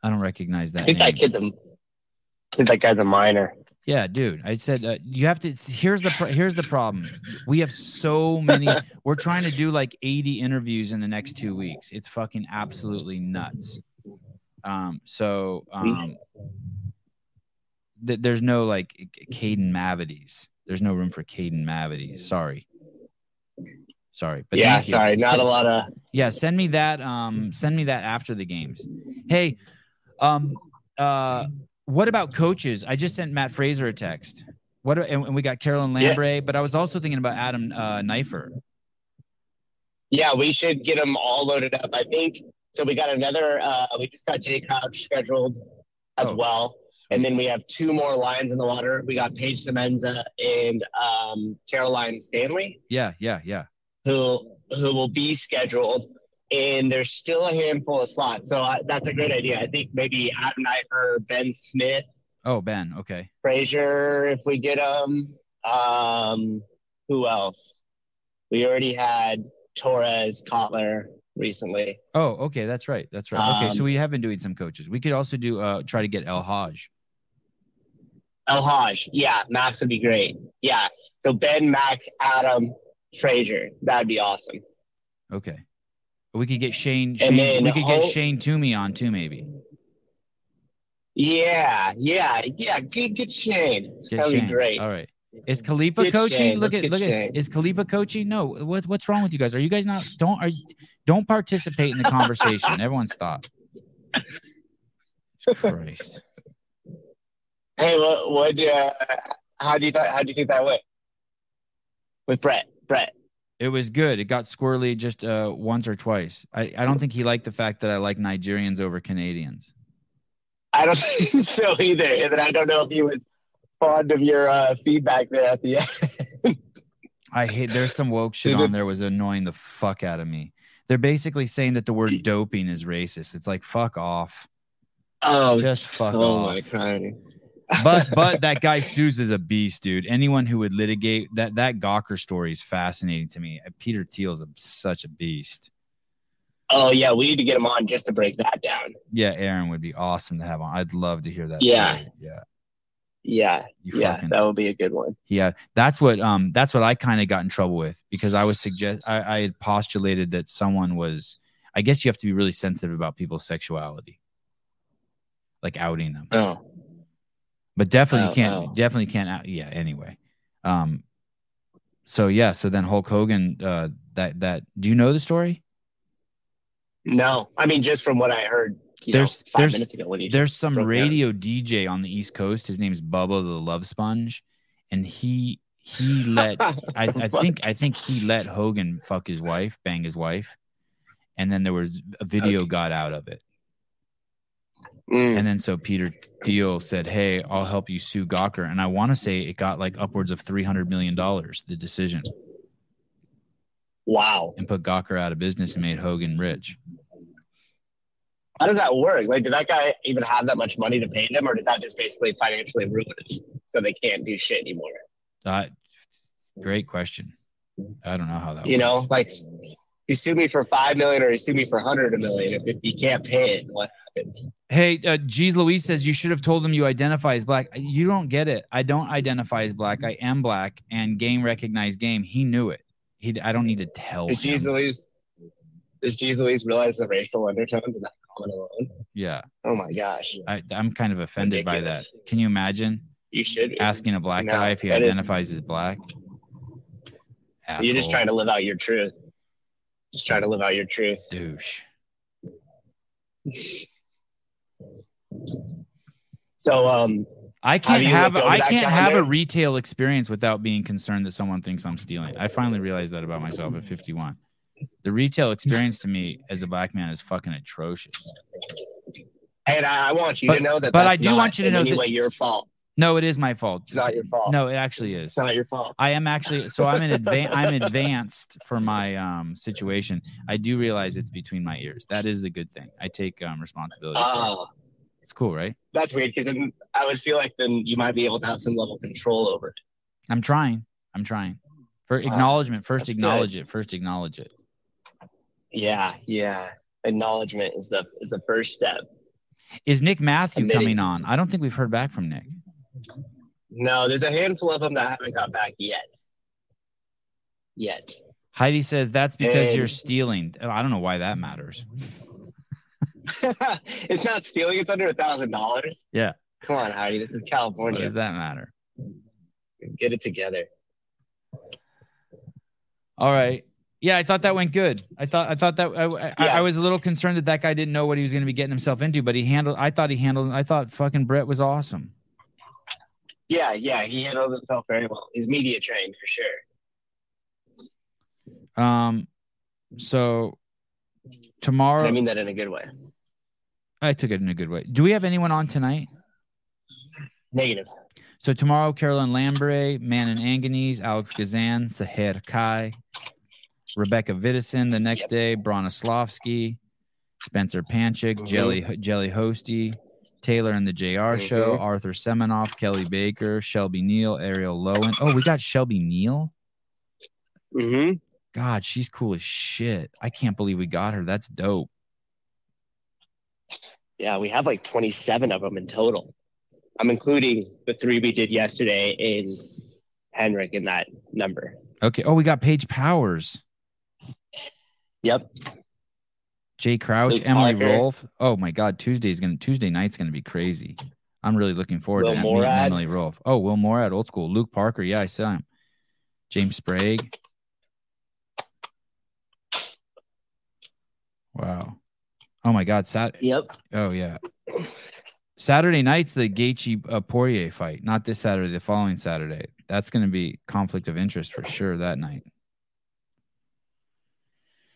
I don't recognize that I think name. that kid's a, I think that guy's a minor. Yeah, dude. I said uh, you have to. Here's the pro- here's the problem. We have so many. we're trying to do like 80 interviews in the next two weeks. It's fucking absolutely nuts. Um. So um. Th- there's no like Caden Mavities. There's no room for Caden Mavities. Sorry. Sorry, but yeah, sorry, not a S- lot of. yeah send me that um send me that after the games hey um uh what about coaches i just sent matt fraser a text what and, and we got carolyn Yeah. but i was also thinking about adam uh Neiffer. Yeah, we should get them all loaded up. I think so. We got another. Uh, we just got Jay Crouch scheduled as Oh, well, and then we have two more lines in the water. We got Paige Semenza and um, Caroline Stanley, yeah yeah yeah who who will be scheduled. And there's still a handful of slots, so I, that's a great idea. I think maybe Adam Neiffer, Ben Smith, oh ben okay Frazier, if we get them. Um, who else? We already had Torres, Kotler recently. oh okay that's right that's right okay so Um, we have been doing some coaches we could also do uh try to get el haj El Haj, yeah, Max would be great. Yeah, so Ben, Max, Adam, Frazier, that'd be awesome. okay we could get shane shane then we could get shane toomey on too maybe Yeah, yeah, yeah. Get, get Shane. Get That'd Shane. be great. All right. Is Khalifa Get coaching? Shane. Look Let's at look at Shane. is Khalifa coaching? No. What what's wrong with you guys? Are you guys not don't are don't participate in the conversation. Everyone stop. Christ. Hey, what, what, uh, how do you th- how do you think that went with Brett? Brett. It was good. It got squirrely just uh once or twice. I, I don't think he liked the fact that I like Nigerians over Canadians. I don't think so either. And then I don't know if he was fond of your uh, feedback there at the end. I hate there's some woke shit on there was annoying the fuck out of me. They're basically saying that the word doping is racist. It's like fuck off. oh, Just fuck oh off. my god. But but that guy Suze is a beast, dude. Anyone who would litigate that that Gawker story is fascinating to me. Peter Thiel's a, such a beast. Oh yeah, we need to get him on just to break that down. Yeah, Aron would be awesome to have on. I'd love to hear that. Yeah. story. yeah. Yeah, You yeah, fucking that would be a good one. yeah. That's what um that's what I kind of got in trouble with because I was suggest I, I had postulated that someone was. I guess you have to be really sensitive about people's sexuality, like outing them. Oh, but definitely you Oh, can't oh. definitely can't out yeah anyway um so yeah so then hulk hogan uh that that do you know the story no, I mean just from what I heard. You There's- know, five there's- minutes ago when there's some broke down. radio dj on the east coast his name's bubba the love sponge and he he let I, I think i think he let hogan fuck his wife bang his wife and then there was a video Okay. got out of it Mm. and then so peter thiel said hey i'll help you sue gawker and i want to say it got like upwards of 300 million dollars the decision Wow, and put Gawker out of business and made Hogan rich. how does that work? Like, did that guy even have that much money to pay them, or did that just basically financially ruin it so they can't do shit anymore? Uh, great question. I don't know how that works. you know, like you sue me for five million or you sue me for a hundred million. If, if you can't pay it, what happens? Hey, uh, Jeez Louise says you should have told them you identify as black. You don't get it. I don't identify as black. I am black, and game recognized game. He knew it. He. I don't need to tell Does him. Louise? Does Jeez Louise realize the racial undertones in that comment alone? Yeah, Oh my gosh, I, I'm kind of offended by that. Can you imagine you should. Be. asking a black No, guy if he that is- identifies as black? You're just trying to live out your truth. Just try to live out your truth. douche. So, um, I can't have I can't have a retail experience without being concerned that someone thinks I'm stealing. I finally realized that about myself at 51. The retail experience to me as a black man is fucking atrocious. And I, I want you But- to know that. but I do not want you to know that- way your fault. No, it is my fault. It's not your fault. No, it actually is. It's not your fault. I am actually so I'm in advance I'm advanced for my um situation. I do realize it's between my ears. That is the good thing. I take um responsibility. for it. Oh, It's cool, right? that's weird because then I would feel like then you might be able to have some level of control over it. I'm trying. I'm trying. For acknowledgement, first that's acknowledge it. First acknowledge it. Yeah, yeah. Acknowledgement is the is the first step. Is Nick Matthew Admitting. coming on? I don't think we've heard back from Nick. No, there's a handful of them that haven't got back yet. Yet. Heidi says that's because you're stealing. I don't know why that matters. it's not stealing. It's under a thousand dollars. Yeah. Come on, Heidi. This is California. What does that matter? Get it together. All right. Yeah, I thought that went good. I thought I thought that I, I, Yeah. I was a little concerned that that guy didn't know what he was going to be getting himself into, but he handled. I thought he handled. I thought fucking Brett was awesome. Yeah, yeah. He handled himself very well. He's media trained for sure. Um, so tomorrow, I mean that in a good way. I took it in a good way. Do we have anyone on tonight? Negative. So tomorrow, Carolyn Lambre, Manon Anganese, Alex Gazan, Saher Kai, Rebecca Vidison. The next Yep. day, Bronislavsky, Spencer Panchik, Mhm. Jelly Jelly Hosty, Taylor and the JR Show, Mhm. Arthur Semenoff, Kelly Baker, Shelby Neal, Arielle Loewen. Oh, we got Shelby Neal. Mm-hmm. God, she's cool as shit. I can't believe we got her. That's dope. Yeah, we have like 27 of them in total. I'm including the three we did yesterday in Henrik in that number. Okay. Oh, we got Paige Powers, Yep. Jay Crouch, Luke Emily Parker. Rolfe. Oh my God, Tuesday's gonna Tuesday night's gonna be crazy. I'm really looking forward Will to meeting Emily Rolfe. Oh, Will Morad, old school. Luke Parker, yeah, I saw him. James Sprague. Wow. Oh my God, Sat. Yep. Oh yeah. Saturday night's the Gaethje uh, Poirier fight. Not this Saturday, the following Saturday. That's going to be conflict of interest for sure that night.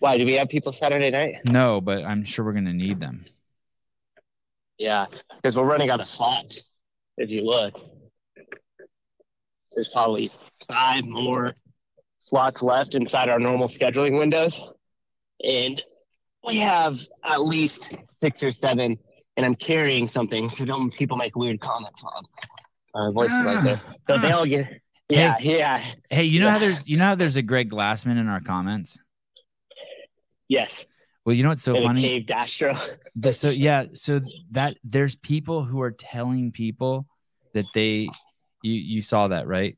Why do we have people Saturday night? No, but I'm sure we're going to need them. Yeah, because we're running out of slots. If you look, there's probably five more slots left inside our normal scheduling windows, and we have at least six or seven. And I'm carrying something, so don't people make weird comments on uh, voices like this. So they all get. Yeah, yeah, Hey, you know how there's you know how there's a Greg Glassman in our comments. Yes. Well, you know what's so funny? cave Dastro. The- so yeah, so that there's people who are telling people that they you you saw that right?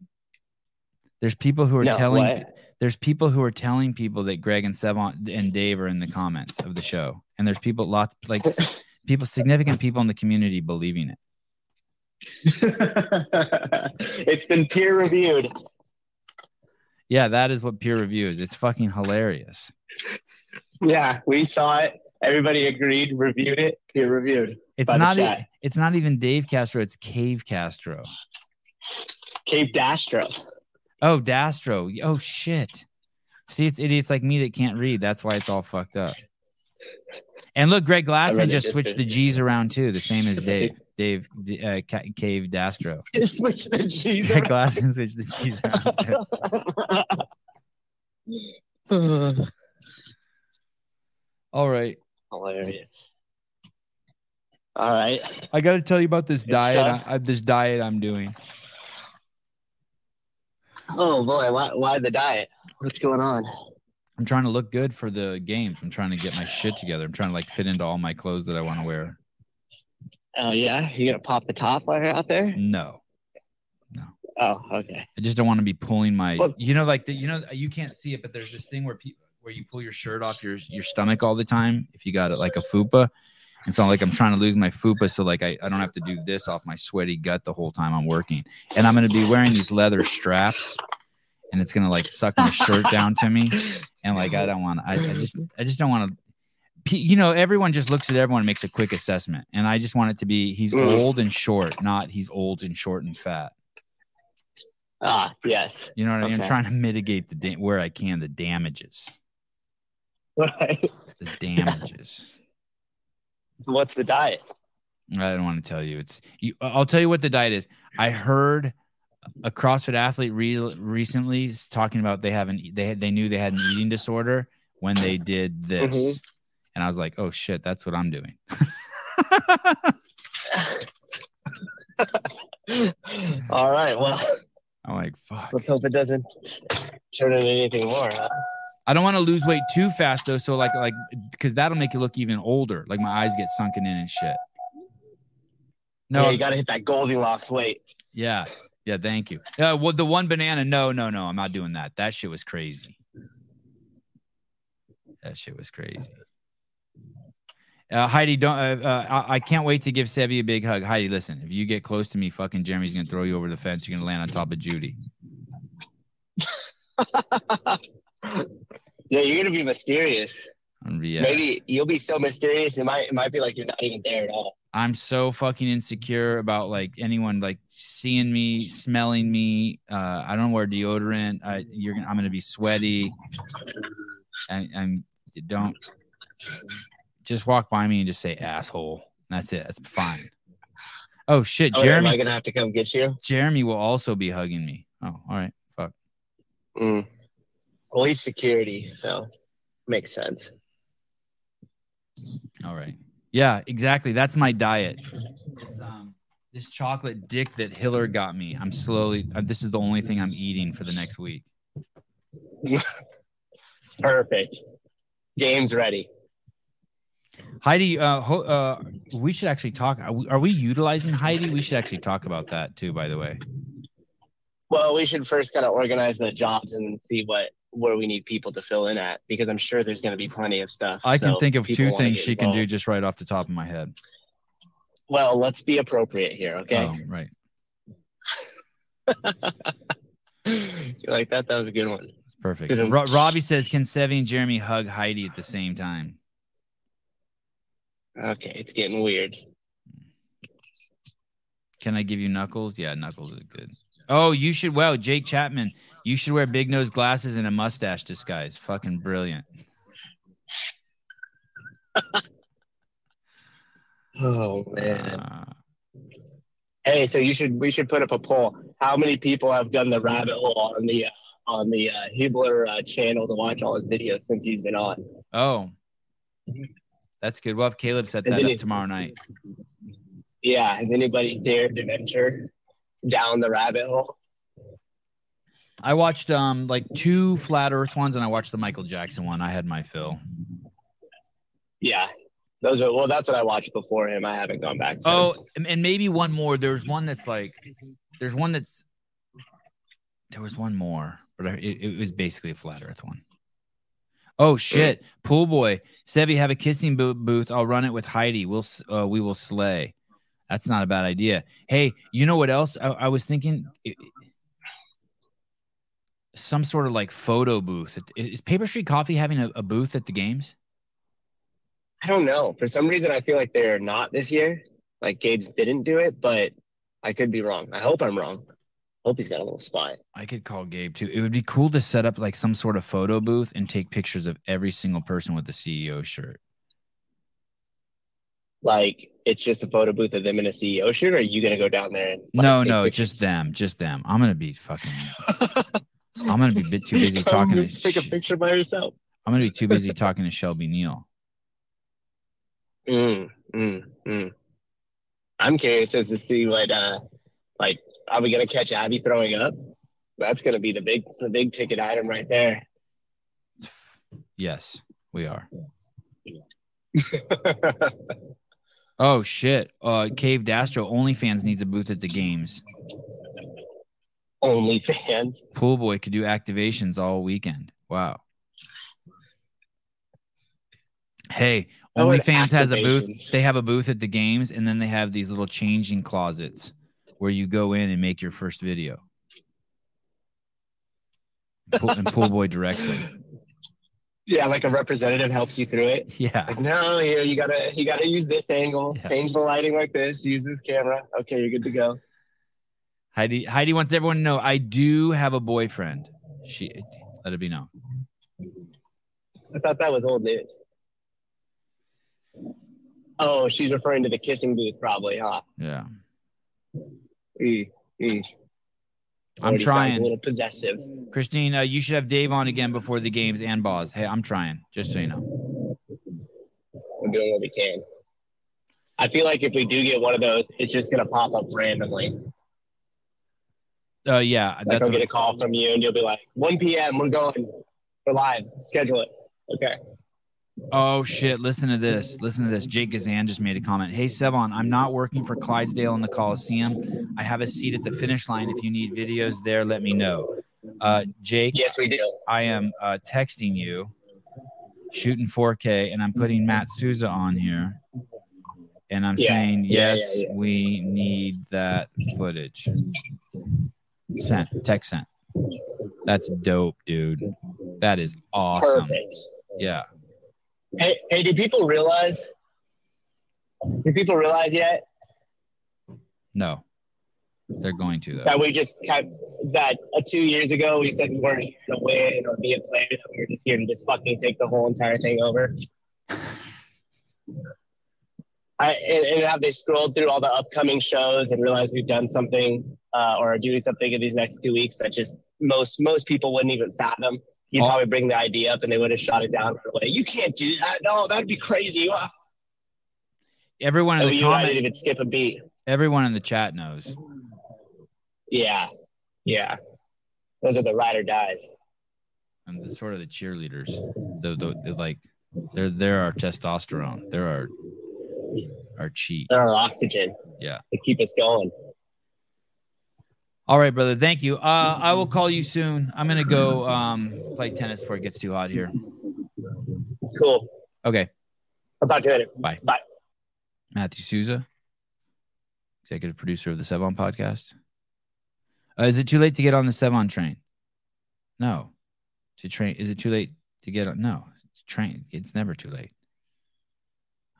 There's people who are No, telling what? there's people who are telling people that Greg and Sevan and Dave are in the comments of the show, and there's people lots like people significant people in the community believing it. it's been peer reviewed. Yeah, that is what peer review is. It's fucking hilarious. Yeah, we saw it. Everybody agreed, reviewed it, peer reviewed. It's not e- it's not even Dave Castro, it's Cave Castro. Cave Dastro. Oh, Dastro. Oh shit. See, it's idiots like me that can't read. That's why it's all fucked up. And look, Greg Glassman just switched the. G's around too, the same as Dave. Dave uh, Ca- Cave Dastro. Switch the G's Greg around. Glassman switched the G's around. All right. Hilarious. All right. I got to tell you about this Good diet. I, I- this diet I'm doing. Oh boy, why, why the diet? What's going on? I'm trying to look good for the games. I'm trying to get my shit together. I'm trying to like fit into all my clothes that I want to wear. Oh yeah, you gonna pop the top while you're out there? No, no. Oh, okay. I just don't want to be pulling my, Well- you know, like the, you know, you can't see it, but there's this thing where people, where you pull your shirt off your your stomach all the time if you got it like a fupa. It's not like I'm trying to lose my fupa, so like I, I don't have to do this off my sweaty gut the whole time I'm working. And I'm gonna be wearing these leather straps, and it's gonna like suck my shirt down to me. And like I don't want, I, I just I just don't want to. You know, everyone just looks at everyone and makes a quick assessment. And I just want it to be he's Mm. old and short, not he's old and short and fat. Ah, yes. You know what I mean? I'm trying to mitigate the da- where I can the damages. Right. The damages. So what's the diet? I don't want to tell you. It's you, I'll tell you what the diet is. I heard a CrossFit athlete re- recently talking about they haven't they had, they knew they had an eating disorder when they did this, mm-hmm. and I was like, oh shit, that's what I'm doing. All right. Well, I'm like, fuck. let's hope it doesn't turn into anything more. Huh? I don't want to lose weight too fast though, so like like because that'll make you look even older. Like my eyes get sunken in and shit. No, No, you got to hit that Goldilocks weight. Yeah. Yeah. Thank you. Uh, well, the one banana. No, no, no. I'm not doing that. That shit was crazy. That shit was crazy. Uh, Heidi, don't. Uh, uh, I, I can't wait to give Sebi a big hug. Heidi, listen. If you get close to me, fucking Jeremy's gonna throw you over the fence. You're gonna land on top of Judy. Yeah, you're gonna be mysterious. Um, yeah. Maybe you'll be so mysterious. It might it might be like you're not even there at all. I'm so fucking insecure about like anyone like seeing me, smelling me. Uh, I don't wear deodorant. I, you're gonna, I'm gonna be sweaty. And, and don't just walk by me and just say asshole. That's it. That's fine. Oh shit, Oh, yeah, am I gonna have to come get you? Jeremy will also be hugging me. Oh, all right. Fuck. Mm. He's security, so makes sense. All right. Yeah, exactly. That's my diet. This, um, this chocolate dick that Hiller got me. I'm slowly. Uh, this is the only thing I'm eating for the next week. Perfect. Game's ready. Heidi, uh, ho- uh, we should actually talk. Are we, are we utilizing Heidi? We should actually talk about that too. By the way, Well, we should first kind of organize the jobs and see what where we need people to fill in at because I'm sure there's going to be plenty of stuff. I can So think of two things she can do just right off the top of my head. Well, let's be appropriate here, okay? Oh, right. you like that? That was a good one. It's perfect. Ro- Robbie says, "Can Sevi and Jeremy hug Heidi at the same time?" Okay, it's getting weird. Can I give you Knuckles? Yeah, Knuckles is good. Oh, you should. Well, Jake Chapman, you should wear big nose glasses and a mustache disguise. Fucking brilliant. Oh man. Uh, Hey, so you should we should put up a poll. How many people have done the rabbit hole on the uh, on the uh, Hibler uh, channel to watch all his videos since he's been on? oh, that's good. We'll have Caleb set that then up tomorrow night. Yeah, has anybody dared to venture down the rabbit hole? I watched um like two flat Earth ones, and I watched the Michael Jackson one. I had my fill. Yeah, those are well. That's what I watched before him. I haven't gone back. Since. Oh, and, maybe one more. There's one that's like, there's one that's, there was one more, but it, it was basically a flat Earth one. Oh shit, pool boy, Sebi have a kissing bo- booth. I'll run it with Heidi. We'll uh, we will slay. That's not a bad idea. Hey, you know what else? I, I was thinking. It- some sort of like photo booth. Is Paper Street Coffee having a, a booth at the games? I don't know. For some reason, I feel like they're not this year. Like Gabe's didn't do it, but I could be wrong. I hope I'm wrong. Hope he's got a little spot. I could call Gabe too. It would be cool to set up like some sort of photo booth and take pictures of every single person with the CEO shirt. Like it's just a photo booth of them in a CEO shirt. Or are you gonna go down there? And, like, no, no, pictures? just them, just them. I'm gonna be fucking. I'm gonna be a bit too busy talking to. Take a picture by yourself. I'm gonna be too busy talking to Shelby Neal. Mm, mm, mm. I'm curious as to see what, uh, like, are we gonna catch Abby throwing up? That's gonna be the big, the big ticket item right there. Yes, we are. Oh shit! Uh, Cave Dastro OnlyFans needs a booth at the games. Only fans. Pool boy could do activations all weekend. Wow. Hey, OnlyFans has a booth. They have a booth at the games, and then they have these little changing closets where you go in and make your first video. Pool, and Pool Boy directs it. Yeah, like a representative helps you through it. Yeah. Like, no, here you gotta you gotta use this angle, Yeah. change the lighting like this, use this camera. Okay, you're good to go. Heidi Heidi wants everyone to know I do have a boyfriend. She let it be known. I thought that was old news. Oh, she's referring to the kissing booth, probably, huh? Yeah. E, e. I'm trying. A little possessive. Christine, uh, you should have Dave on again before the games and Boz. Hey, I'm trying, just so you know. We're doing what we can. I feel like if we do get one of those, it's just gonna pop up randomly. Uh, yeah, Like that's I'll get a call from you, and you'll be like, "1 p.m. We're going. We're live. Schedule it." Okay. Oh shit! Listen to this. Listen to this. Jake Gazan just made a comment. Hey Sevan, I'm not working for Clydesdale in the Coliseum. I have a seat at the finish line. If you need videos there, let me know. Uh, Jake, Yes, we do. I am uh, texting you, shooting 4K, and I'm putting Matt Souza on here, and I'm Yeah, saying yeah, yes, yeah, yeah. we need that footage. Sent. Text sent. That's dope, dude. That is awesome. Perfect. Yeah. Hey, hey, do people realize? Do people realize yet No. They're going to though. that we just kind that uh, two years ago we said we weren't here to win or be a player, that we were just here to just fucking take the whole entire thing over? I, and, and have they scrolled through all the upcoming shows and realized we've done something uh, or are doing something in these next two weeks that just most most people wouldn't even fathom. You'd Oh. probably bring the idea up and they would have shot it down right away. You can't do that. No, that'd be crazy. Ah. Everyone in the comment, even skip a beat. everyone in the chat knows. Yeah, yeah. Those are the ride or dies. And the sort of the cheerleaders. The, the, the like they're they're our testosterone. They're our our cheat. They're our oxygen. Yeah. To keep us going. All right, brother. Thank you. Uh, I will call you soon. I'm gonna go um, play tennis before it gets too hot here. Cool. Okay. I'll talk to you later. Bye. Bye. Matthew Souza, executive producer of the Sevan podcast. Uh, is it too late to get on the Sevan train? No. To train? Is it too late to get on? No. It's train. It's never too late.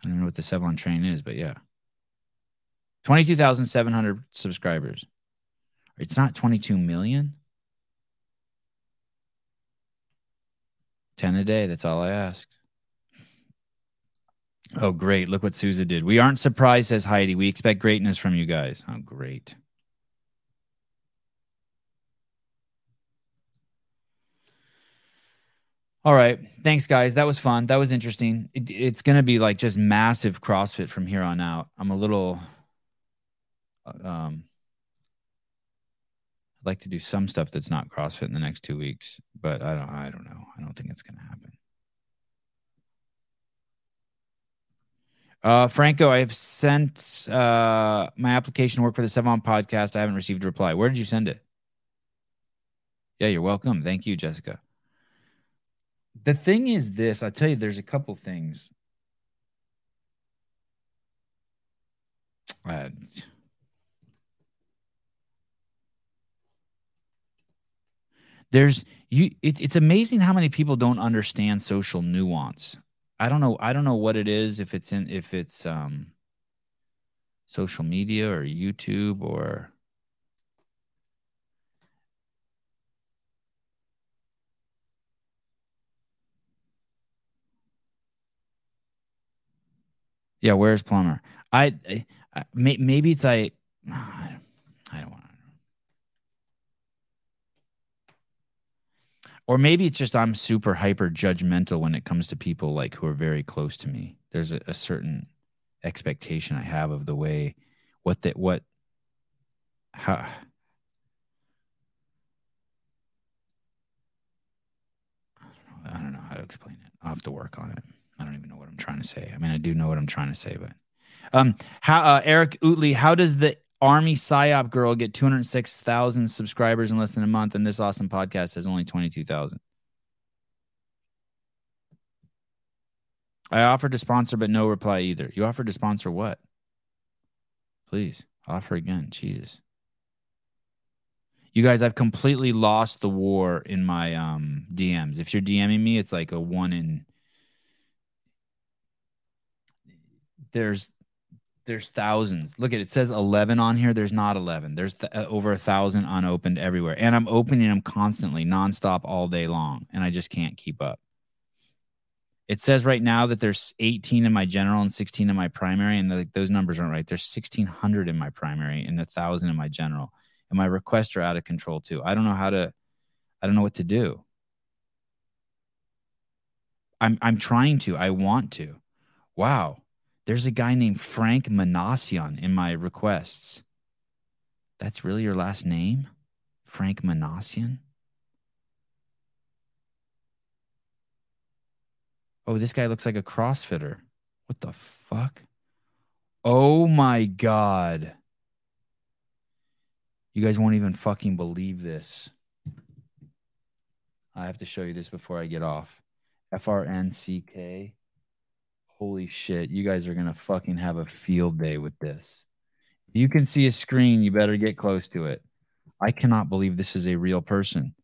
I don't know what the Sevan train is, but yeah. 22,700 subscribers. It's not 22 million. 10 a day. That's all I asked. Oh, great. Look what Souza did. We aren't surprised, says Heidi. We expect greatness from you guys. Oh, great. All right. Thanks, guys. That was fun. That was interesting. It, it's going to be like just massive CrossFit from here on out. I'm a little, um, I'd like to do some stuff that's not CrossFit in the next two weeks, but I don't, I don't know. I don't think it's going to happen. Uh, Franco, I have sent uh, my application work for the Sevan podcast. I haven't received a reply. Where did you send it? Yeah, you're welcome. Thank you, Jessica. The thing is this, I'll tell you, there's a couple things. Uh, there's you it, it's amazing how many people don't understand social nuance I don't know. I don't know what it is. If it's in, if it's um, social media or YouTube or. Yeah, where's Plumber? I, I, maybe it's I. I don't want Or maybe it's just I'm super hyper judgmental when it comes to people like who are very close to me. There's a, a certain expectation I have of the way what that what how I don't know how to explain it. I'll have to work on it. I don't even know what I'm trying to say. I mean, I do know what I'm trying to say, but um, how uh, Eric Utley, how does the Army PSYOP girl get 206,000 subscribers in less than a month, and this awesome podcast has only 22,000? I offered to sponsor, but no reply either. You offered to sponsor what? Please offer again. Jesus. You guys, I've completely lost the war in my um DMs. If you're DMing me, it's like a one in. There's there's thousands. Look at it. says 11 on here. There's not 11. There's th- uh, over a thousand unopened everywhere, and I'm opening them constantly, nonstop, all day long, and I just can't keep up. It says right now that there's 18 in my general and 16 in my primary, and the, those numbers aren't right. There's 1,600 in my primary and a thousand in my general, and my requests are out of control too. I don't know how to. I don't know what to do. I'm I'm trying to. I want to. Wow. There's a guy named Frank Manassian in my requests. That's really your last name? Frank Manassian? Oh, this guy looks like a CrossFitter. What the fuck? Oh my God. You guys won't even fucking believe this. I have to show you this before I get off. F R N C K holy shit, you guys are going to fucking have a field day with this. If you can see a screen, you better get close to it. I cannot believe this is a real person.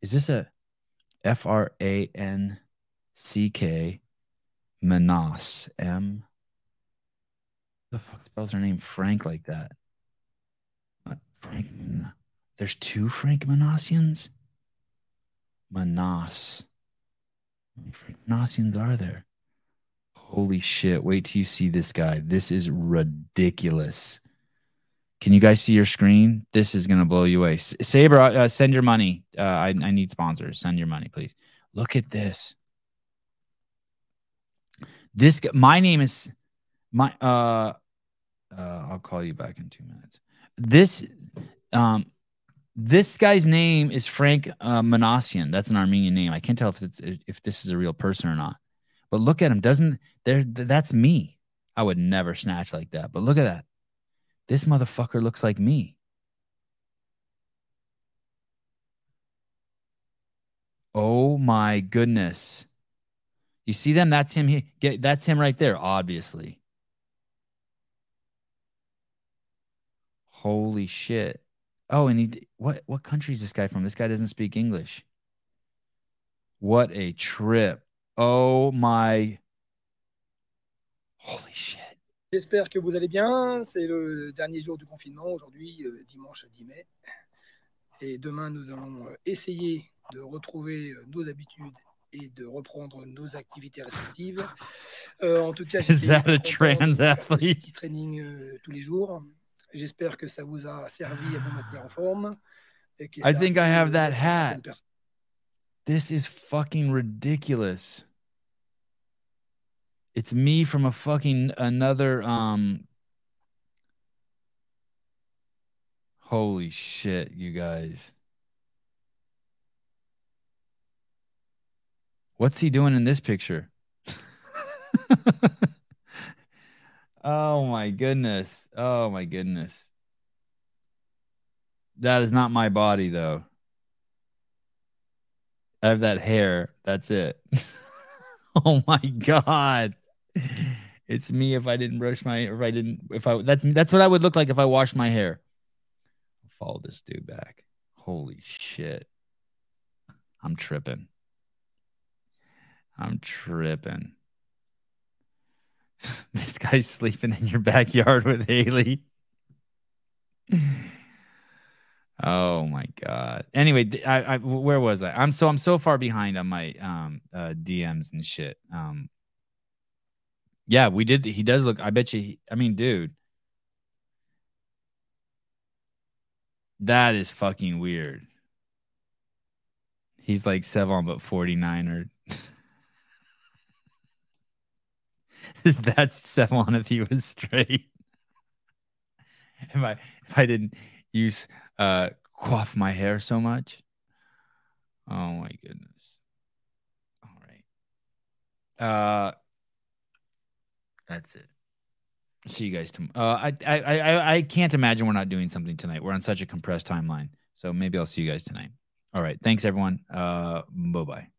Is this a F R A N C K Manas M? The fuck spells her name Frank like that? Frank. There's two Frank Manassians? Manas. How many Frank Manassians are there? Holy shit. Wait till you see this guy. This is ridiculous. Can you guys see your screen? This is going to blow you away. Saber, uh, send your money. Uh, I, I need sponsors. Send your money, please. Look at this. This, my name is, my, uh, uh, I'll call you back in two minutes. This, um, this guy's name is Frank uh, Manassian. That's an Armenian name. I can't tell if it's if this is a real person or not. But look at him. Doesn't there? That's me. I would never snatch like that. But look at that. This motherfucker looks like me. Oh my goodness. You see them? That's him. He, get, that's him right there, obviously. Holy shit. Oh, and he what what country is this guy from? This guy doesn't speak English. What a trip. Oh my. Holy shit. J'espère que vous allez bien. C'est le dernier jour du confinement, aujourd'hui, euh, dimanche 10 mai. Et demain, nous allons euh, essayer de retrouver euh, nos habitudes et de reprendre nos activités respectives. Euh, en tout cas, Is that a trans athlete? petit training euh, tous les jours. J'espère que ça vous a servi à vous maintenir en forme. Et que I think I have that hat. This is fucking ridiculous. It's me from a fucking another um Holy shit, you guys. What's he doing in this picture? oh my goodness. Oh my goodness. That is not my body though. I have that hair. That's it. oh my god. It's me if I didn't brush my if I didn't if I that's that's what I would look like if I washed my hair. Follow this dude back. Holy shit. I'm tripping. I'm tripping. this guy's sleeping in your backyard with Haley. Oh my god. Anyway, I, I where was I? I'm so I'm so far behind on my um uh DMs and shit. Um Yeah, we did he does look I bet you he, I mean, dude. That is fucking weird. He's like Sevan but 49 or Is that Sevan if he was straight? if I if I didn't use uh coif my hair so much. Oh my goodness. All right. Uh that's it. See you guys tomorrow. Uh, I, I I I can't imagine we're not doing something tonight. We're on such a compressed timeline. So maybe I'll see you guys tonight. All right. Thanks everyone. Uh bye bye.